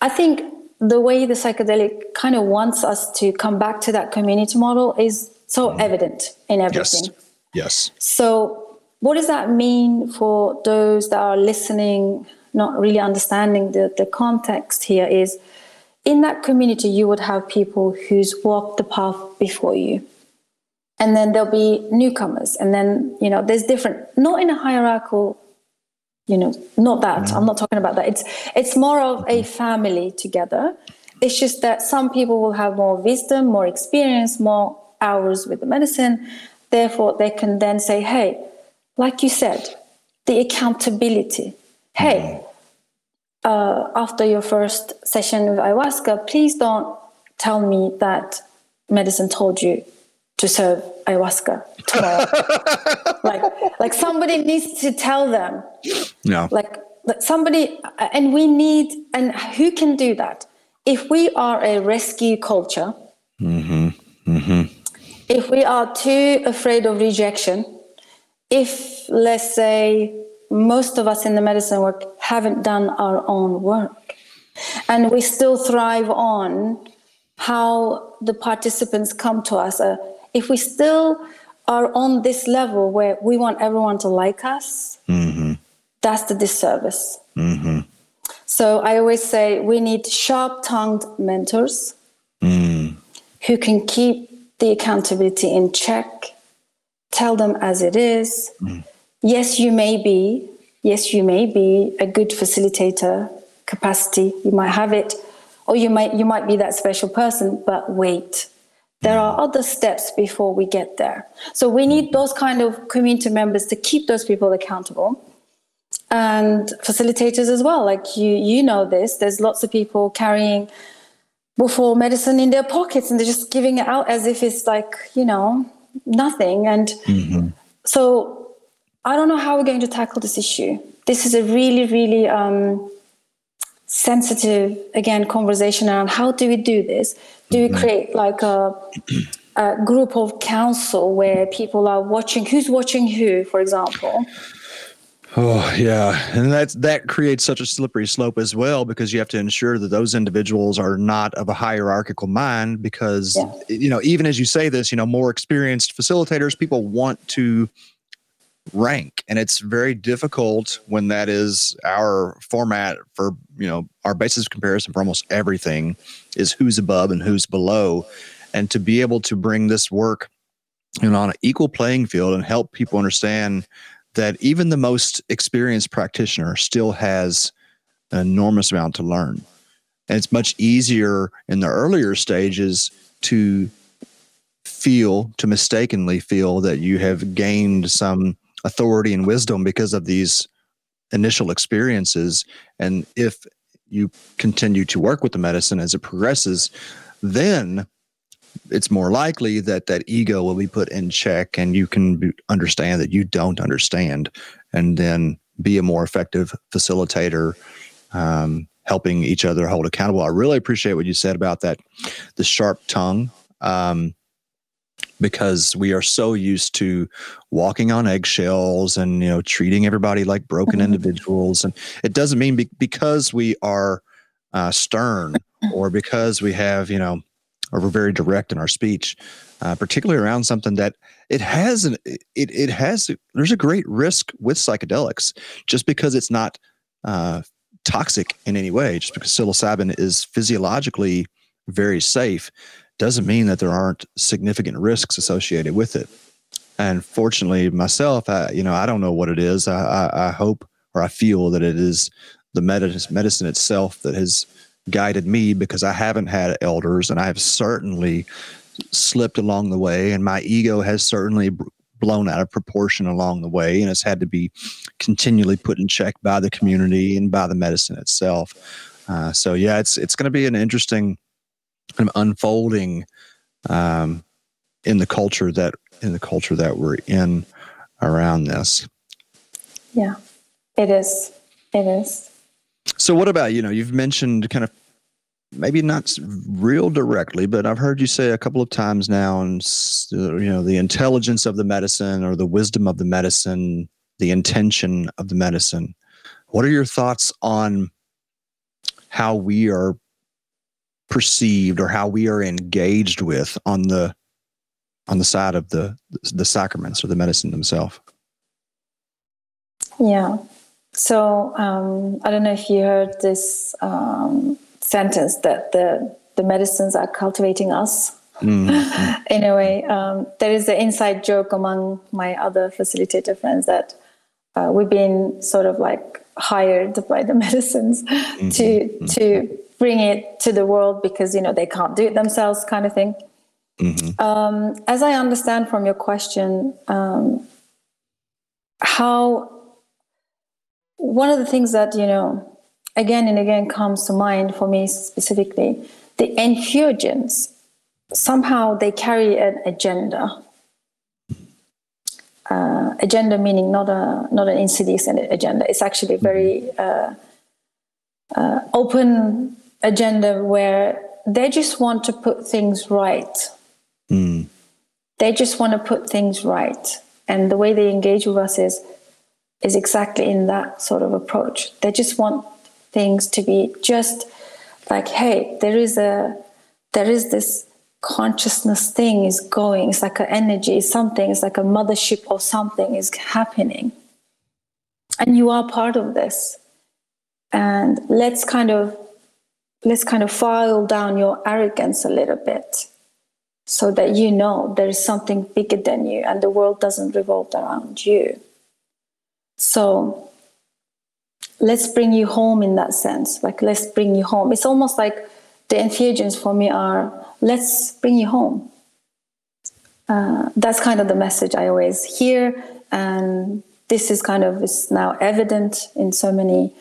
I think the way the psychedelic kind of wants us to come back to that community model is so mm. evident in everything. Yes. yes. So, what does that mean for those that are listening, not really understanding the, the context here? Is in that community, you would have people who's walked the path before you. And then there'll be newcomers. And then you know there's different not in a hierarchical you know not that mm-hmm. i'm not talking about that. It's it's more of a family together. It's just that some people will have more wisdom more experience more hours with the medicine. Therefore they can then say hey like you said the accountability. Hey mm-hmm. Uh, after your first session with ayahuasca please don't tell me that medicine told you to serve ayahuasca tomorrow. like, like somebody needs to tell them. Yeah. Like, like somebody, and we need, and who can do that? If we are a rescue culture, mm-hmm. Mm-hmm. if we are too afraid of rejection, if let's say most of us in the medicine work haven't done our own work, and we still thrive on how the participants come to us. Uh, if we still are on this level where we want everyone to like us, mm-hmm. that's the disservice. Mm-hmm. So I always say we need sharp tongued mentors mm. who can keep the accountability in check, tell them as it is. Mm. Yes, you may be, yes, you may be a good facilitator capacity, you might have it, or you might you might be that special person, but wait there are other steps before we get there. So we need those kind of community members to keep those people accountable and facilitators as well. Like you, you know this. There's lots of people carrying before medicine in their pockets and they're just giving it out as if it's like you know nothing. And mm-hmm. so I don't know how we're going to tackle this issue. This is a really, really um, sensitive again conversation around how do we do this do we mm-hmm. create like a, a group of council where people are watching who's watching who for example Oh yeah, and that's that creates such a slippery slope as well because you have to ensure that those individuals are not of a hierarchical mind because yeah. you know even as you say this, you know more experienced facilitators people want to rank and it's very difficult when that is our format for you know our basis of comparison for almost everything is who's above and who's below. And to be able to bring this work you know on an equal playing field and help people understand that even the most experienced practitioner still has an enormous amount to learn. And it's much easier in the earlier stages to feel, to mistakenly feel that you have gained some authority and wisdom because of these initial experiences. And if you continue to work with the medicine as it progresses, then it's more likely that that ego will be put in check and you can be, understand that you don't understand and then be a more effective facilitator um, helping each other hold accountable i really appreciate what you said about that the sharp tongue um, because we are so used to walking on eggshells and you know treating everybody like broken mm-hmm. individuals and it doesn't mean be- because we are uh, stern or because we have you know or we're very direct in our speech uh, particularly around something that it has an it, it has there's a great risk with psychedelics just because it's not uh, toxic in any way just because psilocybin is physiologically very safe doesn't mean that there aren't significant risks associated with it. And fortunately, myself, I, you know, I don't know what it is. I, I, I hope or I feel that it is the medicine, itself that has guided me because I haven't had elders and I have certainly slipped along the way, and my ego has certainly blown out of proportion along the way, and it's had to be continually put in check by the community and by the medicine itself. Uh, so yeah, it's it's going to be an interesting kind of unfolding um, in the culture that in the culture that we're in around this. Yeah, it is. It is. So, what about you know? You've mentioned kind of maybe not real directly, but I've heard you say a couple of times now, and you know, the intelligence of the medicine or the wisdom of the medicine, the intention of the medicine. What are your thoughts on how we are perceived or how we are engaged with on the on the side of the the sacraments or the medicine themselves yeah so um, i don't know if you heard this um, sentence that the the medicines are cultivating us mm-hmm. in a way um, there is an inside joke among my other facilitator friends that uh, we've been sort of like hired by the medicines mm-hmm. to mm-hmm. to bring it to the world because you know they can't do it themselves kind of thing. Mm-hmm. um, as i understand from your question um, how one of the things that you know again and again comes to mind for me specifically the entheogens somehow they carry an agenda. Uh, agenda meaning not a not an insidious agenda. It's actually very uh, uh, open agenda where they just want to put things right. Mm. They just want to put things right. And the way they engage with us is is exactly in that sort of approach. They just want things to be just like, hey, there is a there is this consciousness thing is going. It's like an energy, something, it's like a mothership or something is happening. And you are part of this. And let's kind of let's kind of file down your arrogance a little bit so that you know there is something bigger than you and the world doesn't revolve around you. So let's bring you home in that sense. Like, let's bring you home. It's almost like the entheogens for me are let's bring you home. Uh, that's kind of the message I always hear. And this is kind of is now evident in so many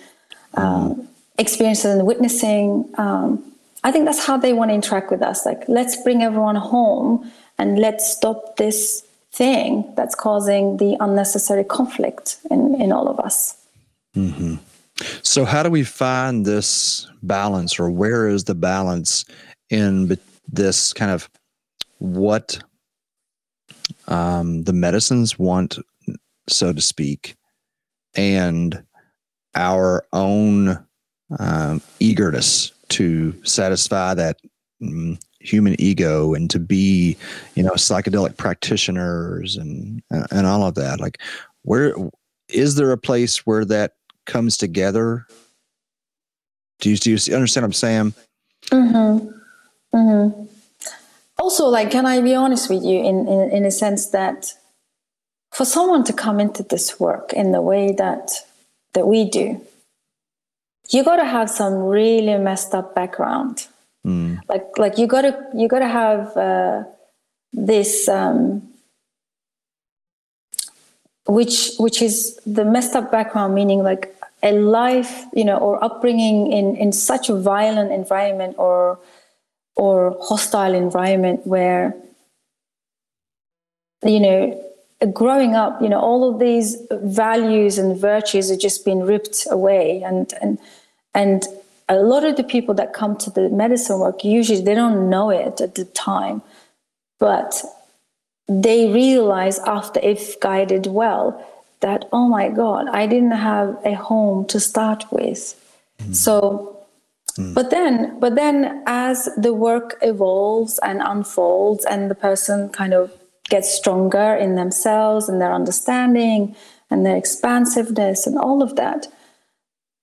um, experiences and witnessing. Um, I think that's how they want to interact with us. Like, let's bring everyone home and let's stop this thing that's causing the unnecessary conflict in, in all of us. Mm-hmm. So, how do we find this balance, or where is the balance in this kind of what um, the medicines want, so to speak, and our own um, eagerness to satisfy that um, human ego and to be, you know, psychedelic practitioners and and all of that. Like, where is there a place where that comes together? Do you, do you understand what I'm saying? Mm-hmm. Mm-hmm. Also, like, can I be honest with you in, in, in a sense that for someone to come into this work in the way that that we do, you got to have some really messed up background. Mm. Like like you got to you got to have uh, this um, which which is the messed up background meaning like a life you know or upbringing in in such a violent environment or or hostile environment where you know growing up you know all of these values and virtues are just being ripped away and and and a lot of the people that come to the medicine work usually they don't know it at the time but they realize after if guided well that oh my god i didn't have a home to start with mm. so mm. but then but then as the work evolves and unfolds and the person kind of gets stronger in themselves and their understanding and their expansiveness and all of that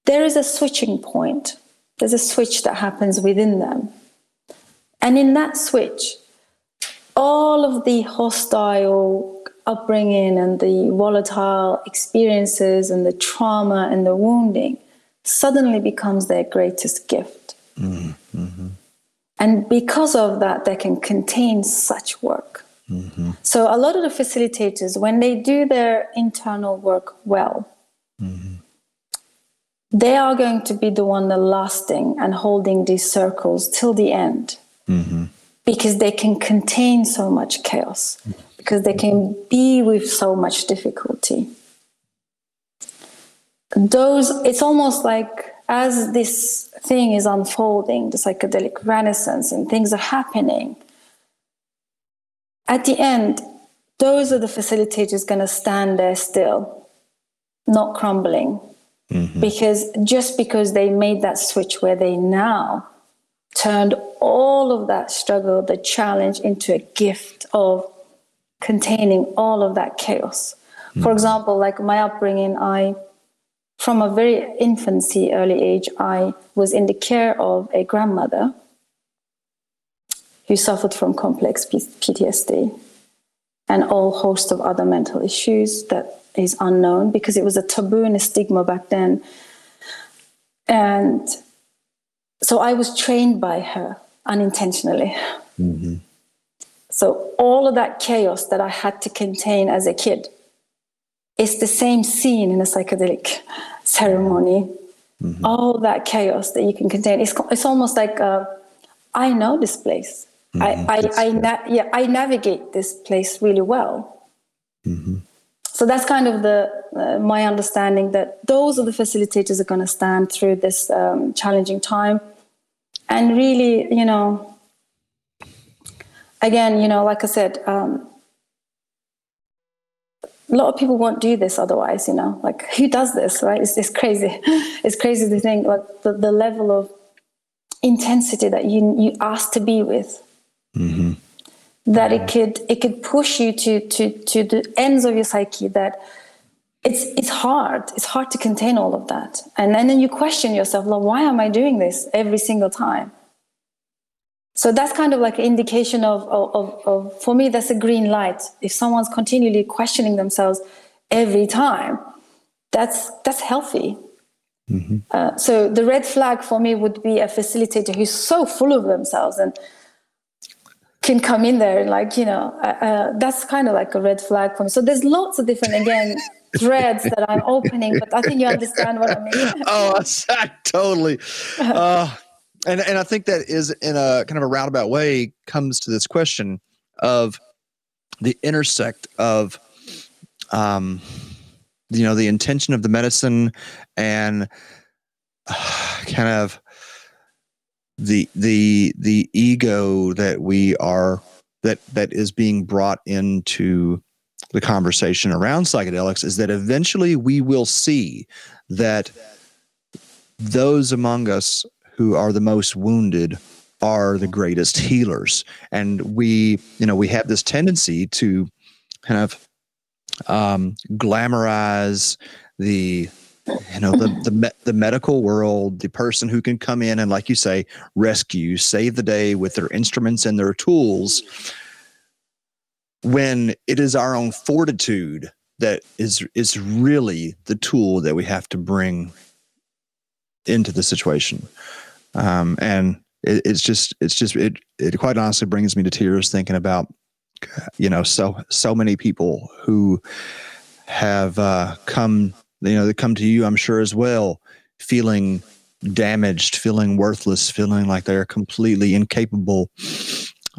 there is a switching point there's a switch that happens within them and in that switch all of the hostile upbringing and the volatile experiences and the trauma and the wounding suddenly becomes their greatest gift. Mm-hmm. And because of that, they can contain such work. Mm-hmm. So, a lot of the facilitators, when they do their internal work well, mm-hmm. they are going to be the one that lasting and holding these circles till the end. Mm-hmm because they can contain so much chaos, because they can be with so much difficulty. Those, it's almost like as this thing is unfolding, the psychedelic renaissance, and things are happening, at the end, those are the facilitators going to stand there still, not crumbling. Mm-hmm. Because just because they made that switch where they now turned all of that struggle, the challenge, into a gift of containing all of that chaos. Mm. For example, like my upbringing, I, from a very infancy, early age, I was in the care of a grandmother who suffered from complex PTSD and all host of other mental issues that is unknown because it was a taboo and a stigma back then. And so I was trained by her unintentionally. Mm-hmm. So all of that chaos that I had to contain as a kid is the same scene in a psychedelic ceremony. Mm-hmm. All that chaos that you can contain. It's, it's almost like I know this place. Mm-hmm. I, I, I na- yeah, I navigate this place really well. Mm-hmm. So that's kind of the uh, my understanding that those are the facilitators are going to stand through this um, challenging time and really, you know, again, you know, like I said, um, a lot of people won't do this otherwise, you know, like who does this, right? It's, it's crazy. it's crazy to think like the, the level of intensity that you, you ask to be with. Mm-hmm. That it could it could push you to to to the ends of your psyche that it's it's hard. It's hard to contain all of that. And, and then you question yourself like why am i doing this every single time? So that's kind of like an indication of, of, of, of for me that's a green light. If someone's continually questioning themselves every time that's that's healthy. Mm-hmm. uh, so the red flag for me would be a facilitator who's so full of themselves and can come in there and like you know uh, uh, that's kind of like a red flag for me so there's lots of different again threads that I'm opening, but I think you understand what I mean. oh, I, totally. Uh, and and I think that is in a kind of a roundabout way comes to this question of the intersect of um you know the intention of the medicine and uh, kind of the the the ego that we are that that is being brought into the conversation around psychedelics is that eventually we will see that those among us who are the most wounded are the greatest healers. And we you know we have this tendency to kind of um, glamorize the you know the the the medical world the person who can come in and like you say rescue save the day with their instruments and their tools when it is our own fortitude that is is really the tool that we have to bring into the situation. Um, and it, it's just, it's just, it, it quite honestly brings me to tears thinking about, you know, so, so many people who have uh, come, you know, they come to you, I'm sure as well, feeling damaged, feeling worthless, feeling like they're completely incapable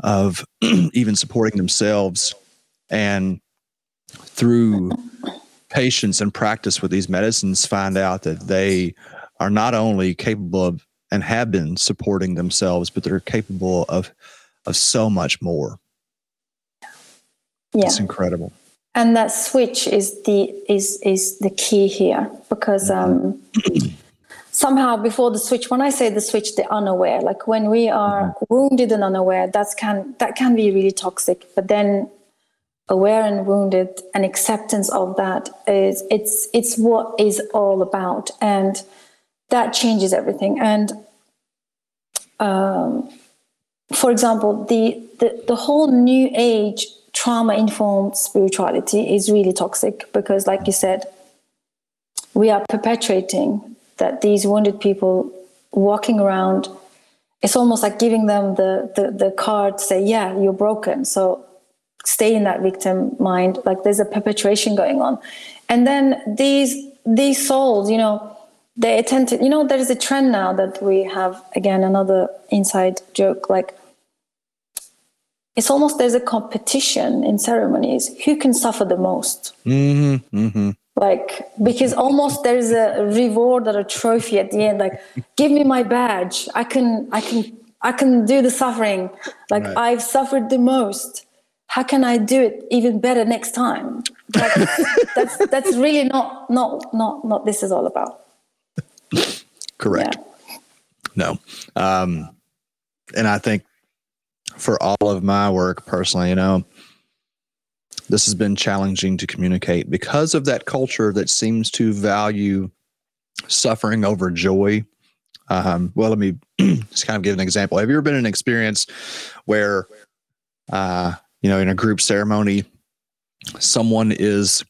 of even supporting themselves. And through patience and practice with these medicines, find out that they are not only capable of and have been supporting themselves, but they're capable of of so much more. Yeah. It's incredible. And that switch is the is is the key here because um somehow before the switch when i say the switch the unaware like when we are mm-hmm. wounded and unaware that's can that can be really toxic. But then aware and wounded and acceptance of that is it's it's what is all about. And that changes everything. And um, for example the, the the whole new age trauma informed spirituality is really toxic because like you said we are perpetuating that these wounded people walking around it's almost like giving them the, the, the card to say yeah you're broken. So stay in that victim mind. Like there's a perpetuation going on. And then these these souls you know they tend to you know there is a trend now that we have again another inside joke like it's almost there's a competition in ceremonies who can suffer the most. Mm-hmm, mm-hmm. Like because almost there's a reward or a trophy at the end like give me my badge. I can i can i can do the suffering. Like right. i've suffered the most. How can i do it even better next time? Like, that's that's really not not not not this is all about. Correct. Yeah. no. Um and i think for all of my work personally you know this has been challenging to communicate because of that culture that seems to value suffering over joy. Um, well, let me just kind of give an example. Have you ever been in an experience where, uh, you know, in a group ceremony, someone is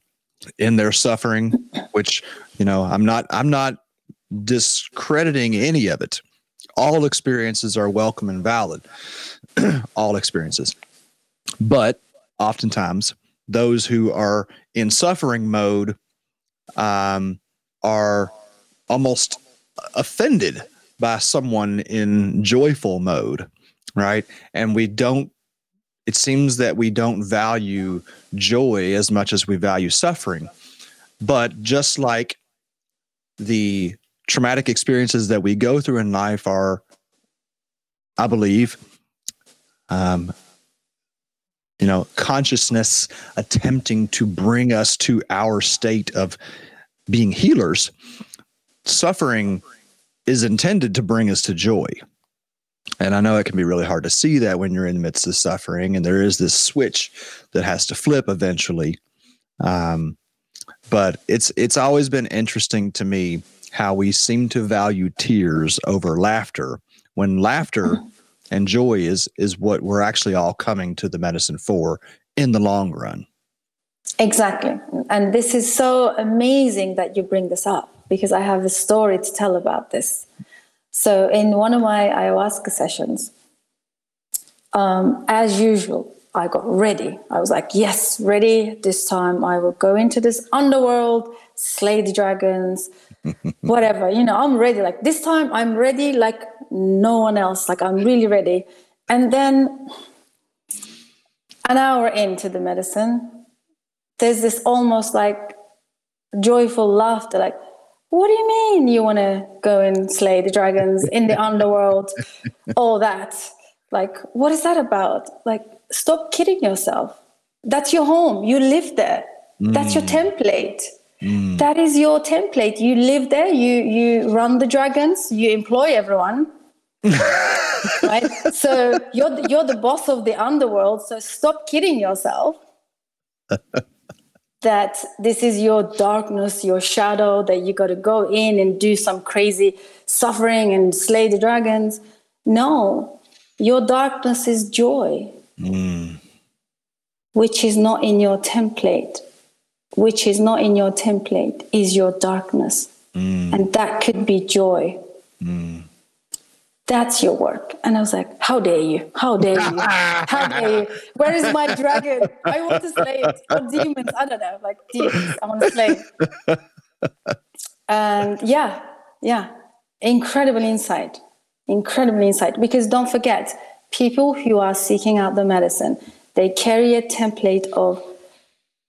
in their suffering, which, you know, I'm not, I'm not discrediting any of it. All experiences are welcome and valid. All experiences. But oftentimes those who are in suffering mode um, are almost offended by someone in joyful mode, right? And we don't, it seems that we don't value joy as much as we value suffering. But just like the traumatic experiences that we go through in life are, I believe, um, you know, consciousness attempting to bring us to our state of being healers, suffering is intended to bring us to joy. And I know it can be really hard to see that when you're in the midst of suffering, and there is this switch that has to flip eventually. Um, but it's it's always been interesting to me how we seem to value tears over laughter when laughter and joy is is what we're actually all coming to the medicine for in the long run. Exactly. And this is so amazing that you bring this up because i have a story to tell about this. So in one of my ayahuasca sessions um, as usual i got ready. I was like yes ready. This time i will go into this underworld slay the dragons whatever you know i'm ready. Like this time i'm ready like no one else. Like I'm really ready. And then an hour into the medicine, there's this almost like joyful laughter, like, what do you mean you want to go and slay the dragons in the underworld? All that. Like, what is that about? Like, stop kidding yourself. That's your home. You live there. Mm. That's your mm. template. Mm. That is your template. You live there. You you run the dragons. You employ everyone right? So you're you're the boss of the underworld. So stop kidding yourself that this is your darkness, your shadow, that you got to go in and do some crazy suffering and slay the dragons. No, your darkness is joy, mm. which is not in your template. Which is not in your template is your darkness. Mm. And that could be joy. Mm. That's your work. And I was like, How dare you? How dare you? How dare you? Where is my dragon? I want to slay it. Or demons. I don't know. Like demons. I want to slay it. and yeah, yeah. Incredible insight. Incredible insight. Because don't forget, people who are seeking out the medicine, they carry a template of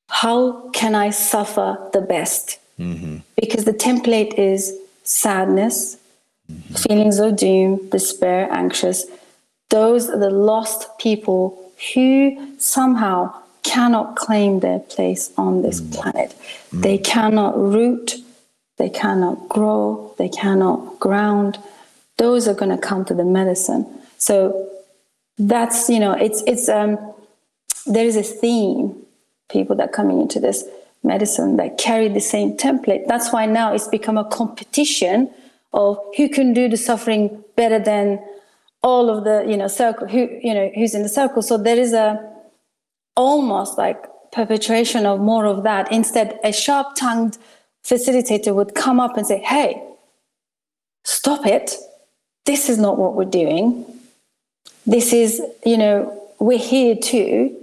how can I suffer the best? Mm-hmm. Because the template is sadness. Feelings of doom, despair, anxious. Those are the lost people who somehow cannot claim their place on this mm-hmm. planet. They cannot root, they cannot grow, they cannot ground. Those are going to come to the medicine. So that's, you know, it's, it's, um, there is a theme, people that are coming into this medicine that carry the same template. That's why now it's become a competition of who can do the suffering better than all of the you know circle who you know who's in the circle. So there is a almost like perpetuation of more of that. Instead, a sharp-tongued facilitator would come up and say, "Hey, stop it! This is not what we're doing. This is you know we're here to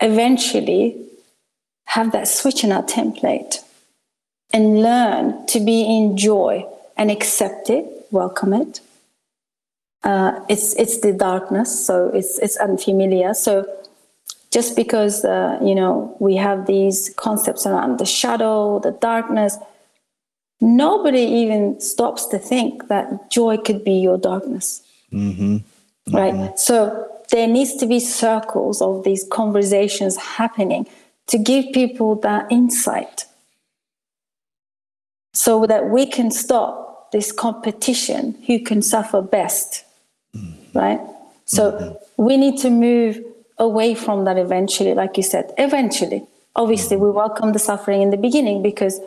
eventually have that switch in our template and learn to be in joy and accept it, welcome it. Uh, it's it's the darkness, so it's it's unfamiliar. So just because uh, you know we have these concepts around the shadow, the darkness, nobody even stops to think that joy could be your darkness, mm-hmm. Mm-hmm. right? So there needs to be circles of these conversations happening to give people that insight so that we can stop this competition who can suffer best right? So mm-hmm. we need to move away from that eventually like you said eventually. Obviously mm-hmm. we welcome the suffering in the beginning because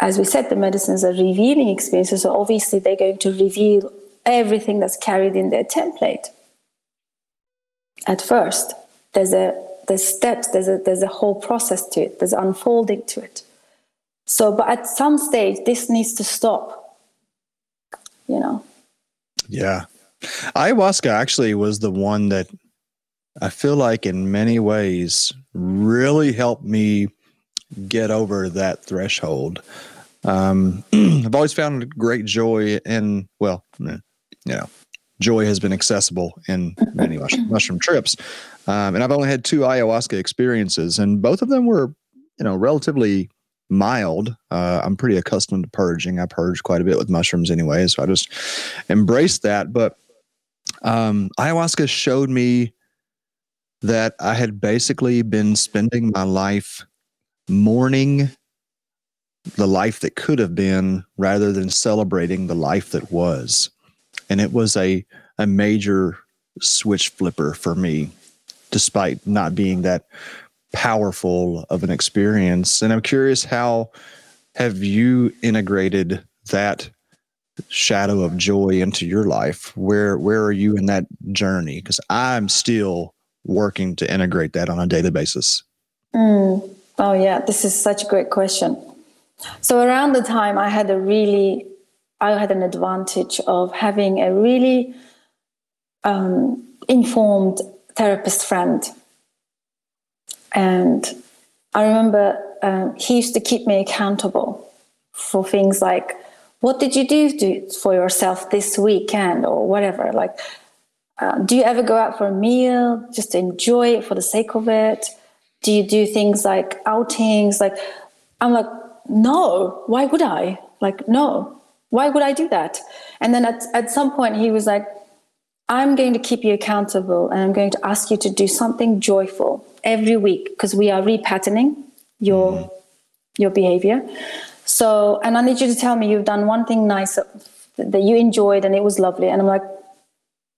as we said the medicines are revealing experiences. So obviously they're going to reveal everything that's carried in their template. At first there's a there's steps there's a there's a whole process to it. There's unfolding to it. So but at some stage this needs to stop you know? Yeah. Ayahuasca actually was the one that i feel like in many ways really helped me get over that threshold. Um, i've always found great joy in well you know joy has been accessible in many mushroom, mushroom trips. Um, and I've only had two ayahuasca experiences, and both of them were, you know, relatively mild. Uh, I'm pretty accustomed to purging. I purge quite a bit with mushrooms anyway, so I just embraced that. But um, ayahuasca showed me that I had basically been spending my life mourning the life that could have been rather than celebrating the life that was and it was a a major switch flipper for me, despite not being that powerful of an experience. And I'm curious how have you integrated that shadow of joy into your life? Where where are you in that journey? Because I'm still working to integrate that on a daily basis. Mm. Oh yeah, this is such a great question. So around the time I had a really I had an advantage of having a really um, informed therapist friend. And I remember um, he used to keep me accountable for things like, what did you do for yourself this weekend or whatever? Like, uh, do you ever go out for a meal just to enjoy it for the sake of it? Do you do things like outings? Like, I'm like, no, why would I? Like, no, why would I do that? And then at, at some point, he was like, I'm going to keep you accountable and I'm going to ask you to do something joyful every week because we are repatterning your mm. your behavior. So, and I need you to tell me you've done one thing nice that you enjoyed and it was lovely. And I'm like,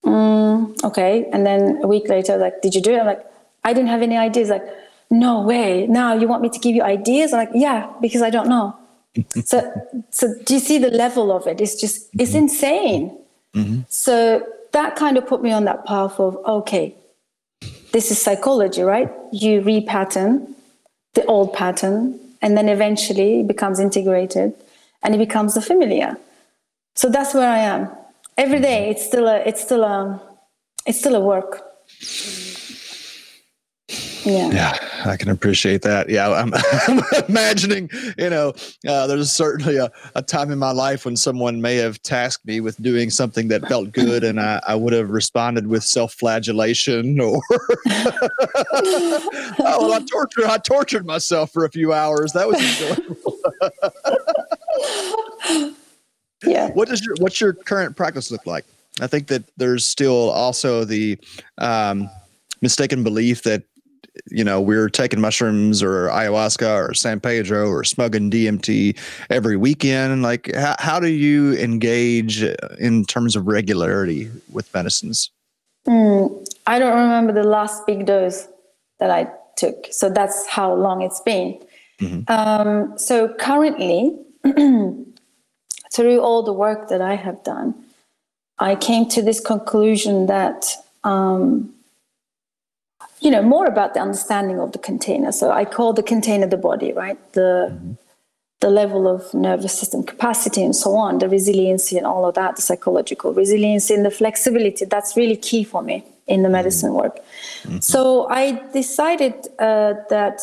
mm, okay. And then a week later, like, did you do it? I'm like, I didn't have any ideas. Like, no way. Now you want me to give you ideas? I'm like, yeah, because I don't know so so do you see the level of it it's just it's mm-hmm. insane mm-hmm. so that kind of put me on that path of okay this is psychology right you repattern the old pattern and then eventually it becomes integrated and it becomes the familiar. So that's where I am. Every day, it's still a, it's still a, it's still a work. Yeah. yeah, I can appreciate that. Yeah, I'm, I'm imagining, you know, uh, there's certainly a, a, time in my life when someone may have tasked me with doing something that felt good, and I, I would have responded with self-flagellation or, oh, well, I tortured, I tortured myself for a few hours. That was enjoyable. yeah. What does your what's your current practice look like? I think that there's still also the um, mistaken belief that you know, we're taking mushrooms or ayahuasca or San Pedro or smoking DMT every weekend. Like, how, how do you engage in terms of regularity with medicines? Mm, I don't remember the last big dose that I took. So that's how long it's been. Mm-hmm. Um, so currently, through all the work that I have done, I came to this conclusion that um, you know more about the understanding of the container so i call the container the body right the mm-hmm. the level of nervous system capacity and so on the resiliency and all of that the psychological resiliency and the flexibility that's really key for me in the mm-hmm. medicine work mm-hmm. so i decided uh, that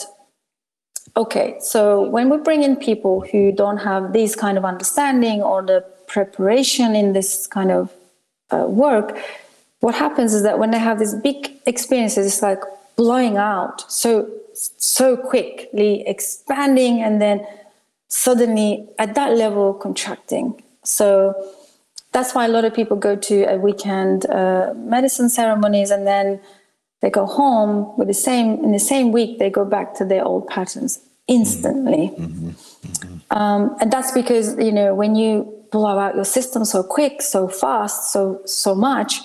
okay so when we bring in people who don't have this kind of understanding or the preparation in this kind of uh, work what happens is that when they have these big experiences, it's like blowing out so so quickly, expanding, and then suddenly at that level contracting. So that's why a lot of people go to a weekend uh, medicine ceremonies and then they go home with the same in the same week they go back to their old patterns instantly mm-hmm. Mm-hmm. Um, and that's because you know when you blow out your system so quick so fast so so much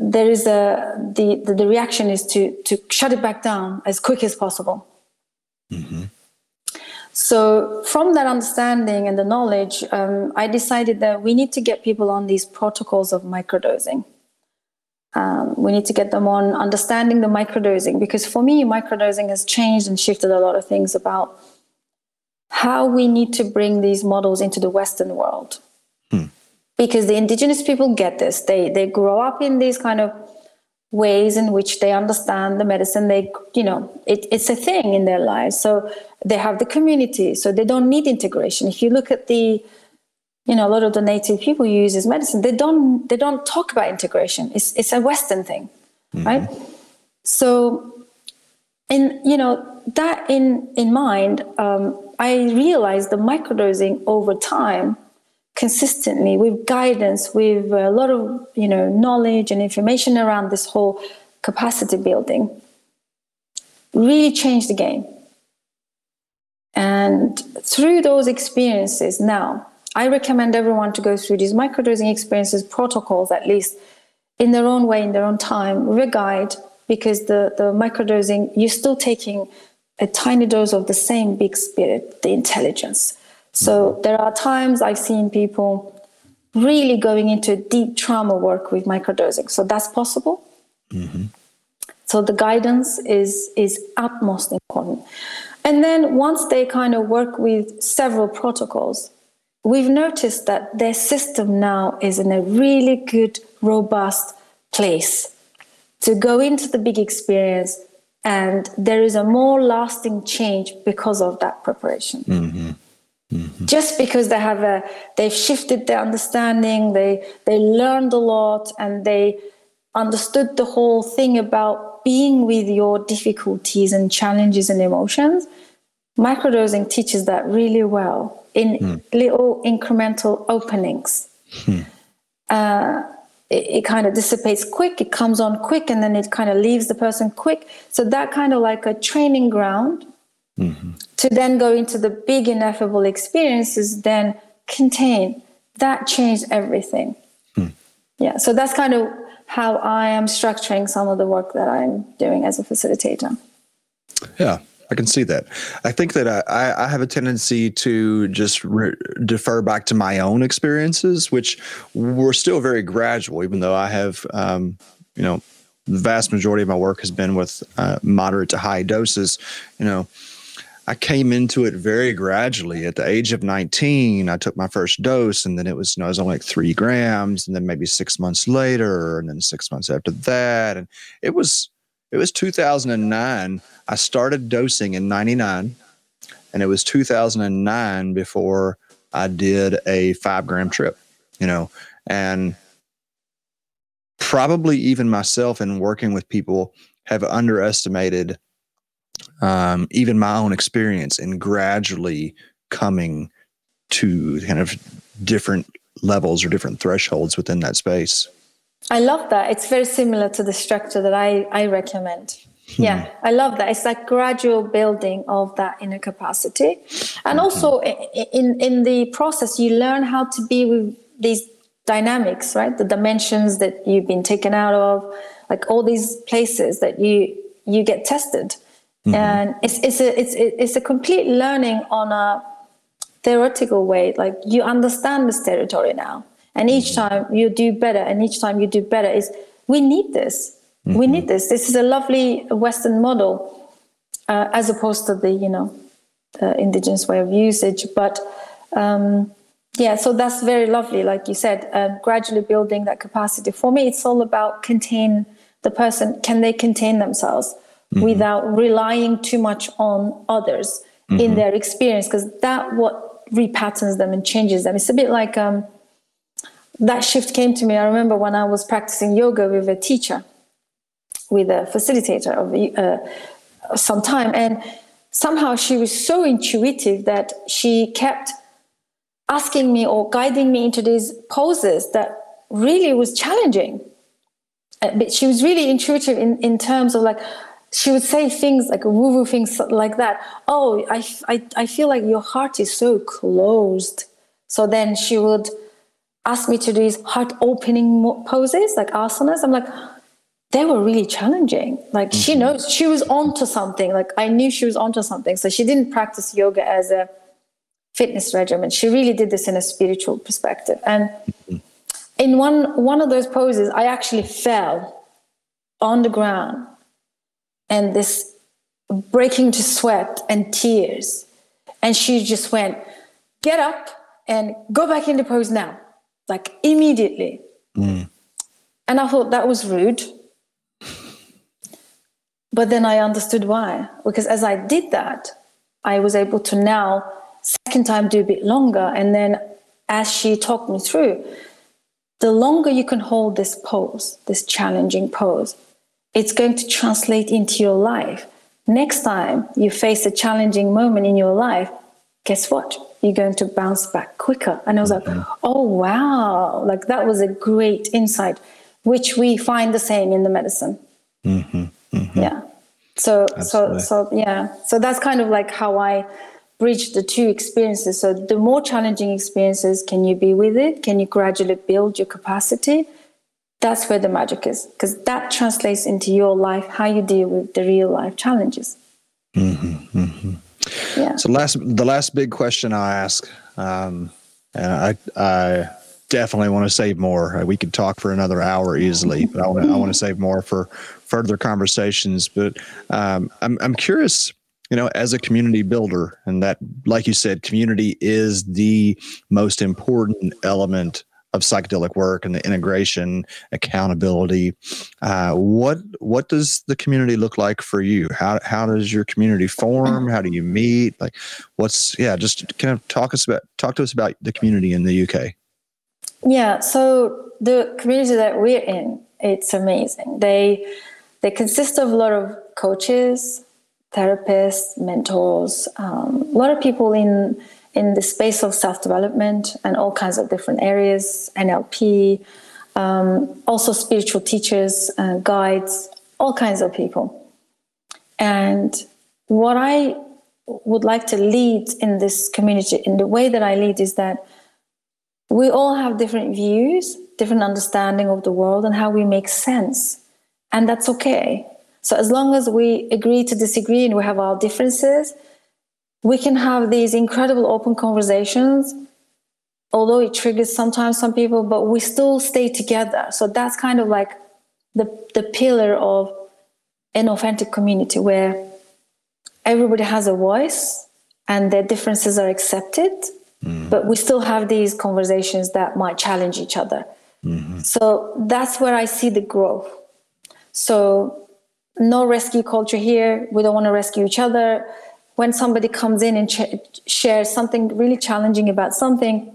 there is a the, the, the reaction is to to shut it back down as quick as possible. Mm-hmm. So from that understanding and the knowledge, um, I decided that we need to get people on these protocols of microdosing. Um, we need to get them on understanding the microdosing because for me, microdosing has changed and shifted a lot of things about how we need to bring these models into the Western world because the indigenous people get this. They they grow up in these kind of ways in which they understand the medicine. They you know it, it's a thing in their lives. So they have the community. So they don't need integration. If you look at the you know a lot of the native people use as medicine they don't they don't talk about integration. It's it's a western thing mm-hmm. right? So in you know that in in mind um, i realized the microdosing over time consistently with guidance, with a lot of you know knowledge and information around this whole capacity building, really changed the game. And through those experiences, now I recommend everyone to go through these microdosing experiences, protocols at least, in their own way, in their own time, with a guide, because the, the microdosing, you're still taking a tiny dose of the same big spirit, the intelligence. So there are times I've seen people really going into deep trauma work with microdosing. So that's possible. Mm-hmm. So the guidance is is utmost important. And then once they kind of work with several protocols, we've noticed that their system now is in a really good, robust place to go into the big experience. And there is a more lasting change because of that preparation. Mm-hmm. Mm-hmm. Just because they have a, they've shifted their understanding, they they learned a lot, and they understood the whole thing about being with your difficulties and challenges and emotions. Microdosing teaches that really well in mm. little incremental openings. Mm. Uh, it, it, kind of dissipates quick, it comes on quick, and then it kind of leaves the person quick. So that kind of like a training ground mm-hmm. To then go into the big ineffable experiences then contain that changed everything mm. yeah so that's kind of how i am structuring some of the work that i'm doing as a facilitator yeah I can see that. I think that I, I have a tendency to just re- defer back to my own experiences, which were still very gradual, even though I have, um, you know, the vast majority of my work has been with uh, moderate to high doses. You know, I came into it very gradually. At the age of 19, I took my first dose, and then it was, you know, it was only like three grams, and then maybe six months later, and then six months after that. And it was, it was 2009. I started dosing in 99, and it was 2009 before I did a five gram trip, you know, and probably even myself in working with people have underestimated um, even my own experience in gradually coming to kind of different levels or different thresholds within that space. I love that. It's very similar to the structure that I, I recommend. Hmm. Yeah, I love that. It's like gradual building of that inner capacity. And mm-hmm. also in, in the process, you learn how to be with these dynamics, right? The dimensions that you've been taken out of, like all these places that you you get tested. Mm-hmm. And it's it's a it's it's a complete learning on a theoretical way. Like you understand this territory now. And each mm-hmm. time you do better, and each time you do better is we need this. Mm-hmm. We need this. This is a lovely Western model, uh, as opposed to the you know uh, indigenous way of usage. But um, yeah, so that's very lovely, like you said, uh, gradually building that capacity. For me, it's all about contain the person. Can they contain themselves mm-hmm. without relying too much on others mm-hmm. in their experience? Because that what repatterns them and changes them. It's a bit like um, that shift came to me. I remember when I was practicing yoga with a teacher, with a facilitator of uh, some time, and somehow she was so intuitive that she kept asking me or guiding me into these poses that really was challenging. Uh, but she was really intuitive in, in terms of like, she would say things like woo woo things like that. Oh, I, I, I feel like your heart is so closed. So then she would ask me to do these heart opening poses, like asanas. I'm like, they were really challenging. Like mm-hmm. she knows she was onto something. Like I knew she was onto something. So she didn't practice yoga as a fitness regimen. She really did this in a spiritual perspective. And in one one of those poses, I actually fell on the ground and this breaking to sweat and tears. And she just went, get up and go back into pose now, like immediately. Mm. And I thought that was rude. But then I understood why. Because as I did that, I was able to now second time do a bit longer and then as she talked me through the longer you can hold this pose this challenging pose it's going to translate into your life next time you face a challenging moment in your life guess what you're going to bounce back quicker and i was like mm-hmm. oh wow like that was a great insight which we find the same in the medicine mm-hmm. Mm-hmm. yeah so Absolutely. so so yeah so that's kind of like how i bridge the two experiences. So the more challenging experiences, can you be with it? Can you gradually build your capacity? That's where the magic is, because that translates into your life, how you deal with the real life challenges. Mm-hmm, mm-hmm. Yeah. So last, the last big question I ask, um, and I, I definitely want to save more. We could talk for another hour easily, but I want to, I want to save more for further conversations. But um, I'm, I'm curious you know, as a community builder, and that, like you said, community is the most important element of psychedelic work and the integration, accountability. Uh, what what does the community look like for you? How how does your community form? How do you meet? Like, what's yeah? Just kind of talk us about talk to us about the community in the UK. Yeah, so the community that we're in, it's amazing. They they consist of a lot of coaches, therapists, mentors, um, a lot of people in in the space of self development and all kinds of different areas, NLP, um, also spiritual teachers, uh, guides, all kinds of people. And what I would like to lead in this community, in the way that I lead, is that we all have different views, different understanding of the world, and how we make sense. And that's okay. So as long as we agree to disagree and we have our differences, we can have these incredible open conversations. Although it triggers sometimes some people, but we still stay together. So that's kind of like the the pillar of an authentic community where everybody has a voice and their differences are accepted, mm. but we still have these conversations that might challenge each other. Mm-hmm. So that's where I see the growth. So, no rescue culture here. We don't want to rescue each other. When somebody comes in and ch- shares something really challenging about something,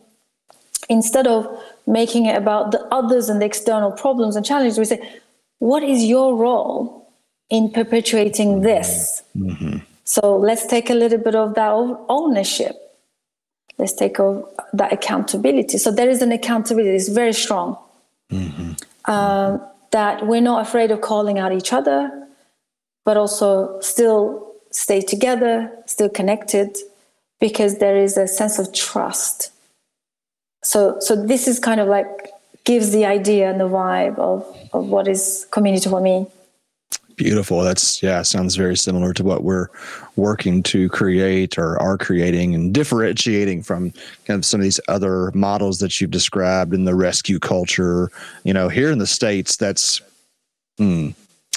instead of making it about the others and the external problems and challenges, we say, What is your role in perpetuating mm-hmm. this? Mm-hmm. So, let's take a little bit of that ownership let's take over that accountability. So there is an accountability, it's very strong. Mm-hmm. Um, that we're not afraid of calling out each other, but also still stay together, still connected, because there is a sense of trust. So, so this is kind of like gives the idea and the vibe of, of what is community for me. Beautiful. That's yeah, sounds very similar to what we're working to create or are creating and differentiating from kind of some of these other models that you've described in the rescue culture. You know, here in the States, that's hmm,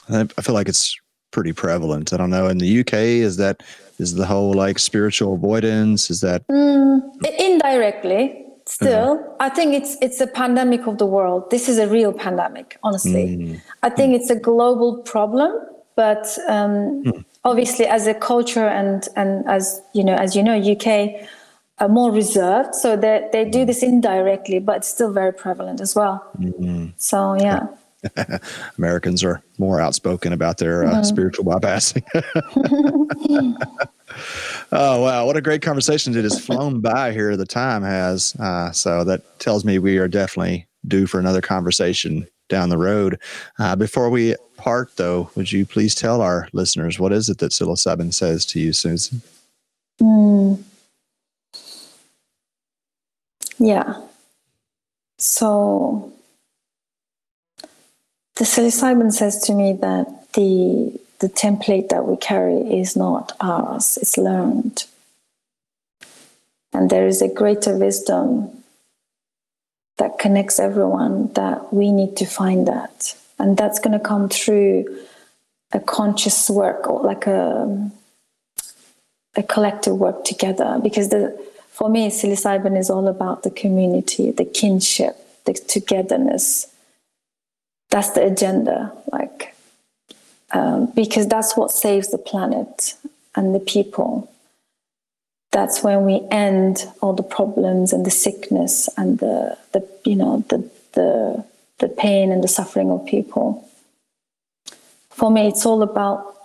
I feel like it's pretty prevalent. I don't know. In the UK, is that is the whole like spiritual avoidance? Is that mm, indirectly? still mm-hmm. i think it's it's a pandemic of the world this is a real pandemic honestly mm. i think it's a global problem but um, mm. obviously as a culture and and as you know as you know uk are more reserved so they, they do this indirectly but it's still very prevalent as well mm-hmm. so yeah Americans are more outspoken about their uh, mm-hmm. spiritual bypassing. Oh wow, what a great conversation! It has flown by here. The time has, uh, so that tells me we are definitely due for another conversation down the road. Uh, before we part, though, would you please tell our listeners what is it that psilocybin says to you, Susan? Mm. Yeah. So the psilocybin says to me that the the template that we carry is not ours, it's learned. And there is a greater wisdom that connects everyone that we need to find that. And that's going to come through a conscious work or like a, a collective work together. Because the, for me, psilocybin is all about the community, the kinship, the togetherness. That's the agenda. Like, um, because that's what saves the planet and the people. That's when we end all the problems and the sickness and the, the you know the, the the pain and the suffering of people. For me, it's all about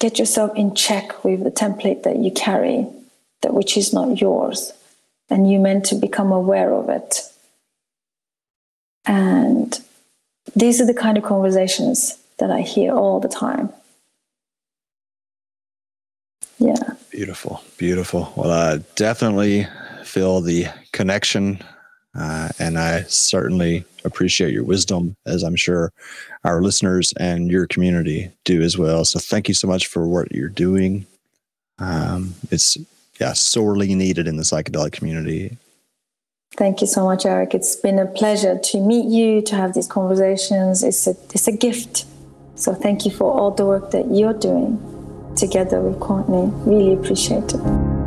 get yourself in check with the template that you carry, that which is not yours, and you meant to become aware of it. And these are the kind of conversations that I hear all the time. Yeah. Beautiful, beautiful. Well, I definitely feel the connection, uh, and I certainly appreciate your wisdom, as I'm sure our listeners and your community do as well. So, thank you so much for what you're doing. Um, it's yeah, sorely needed in the psychedelic community. Thank you so much, Eric. It's been a pleasure to meet you, to have these conversations. It's a it's a gift so thank you for all the work that you're doing together with Courtney. Really appreciate it.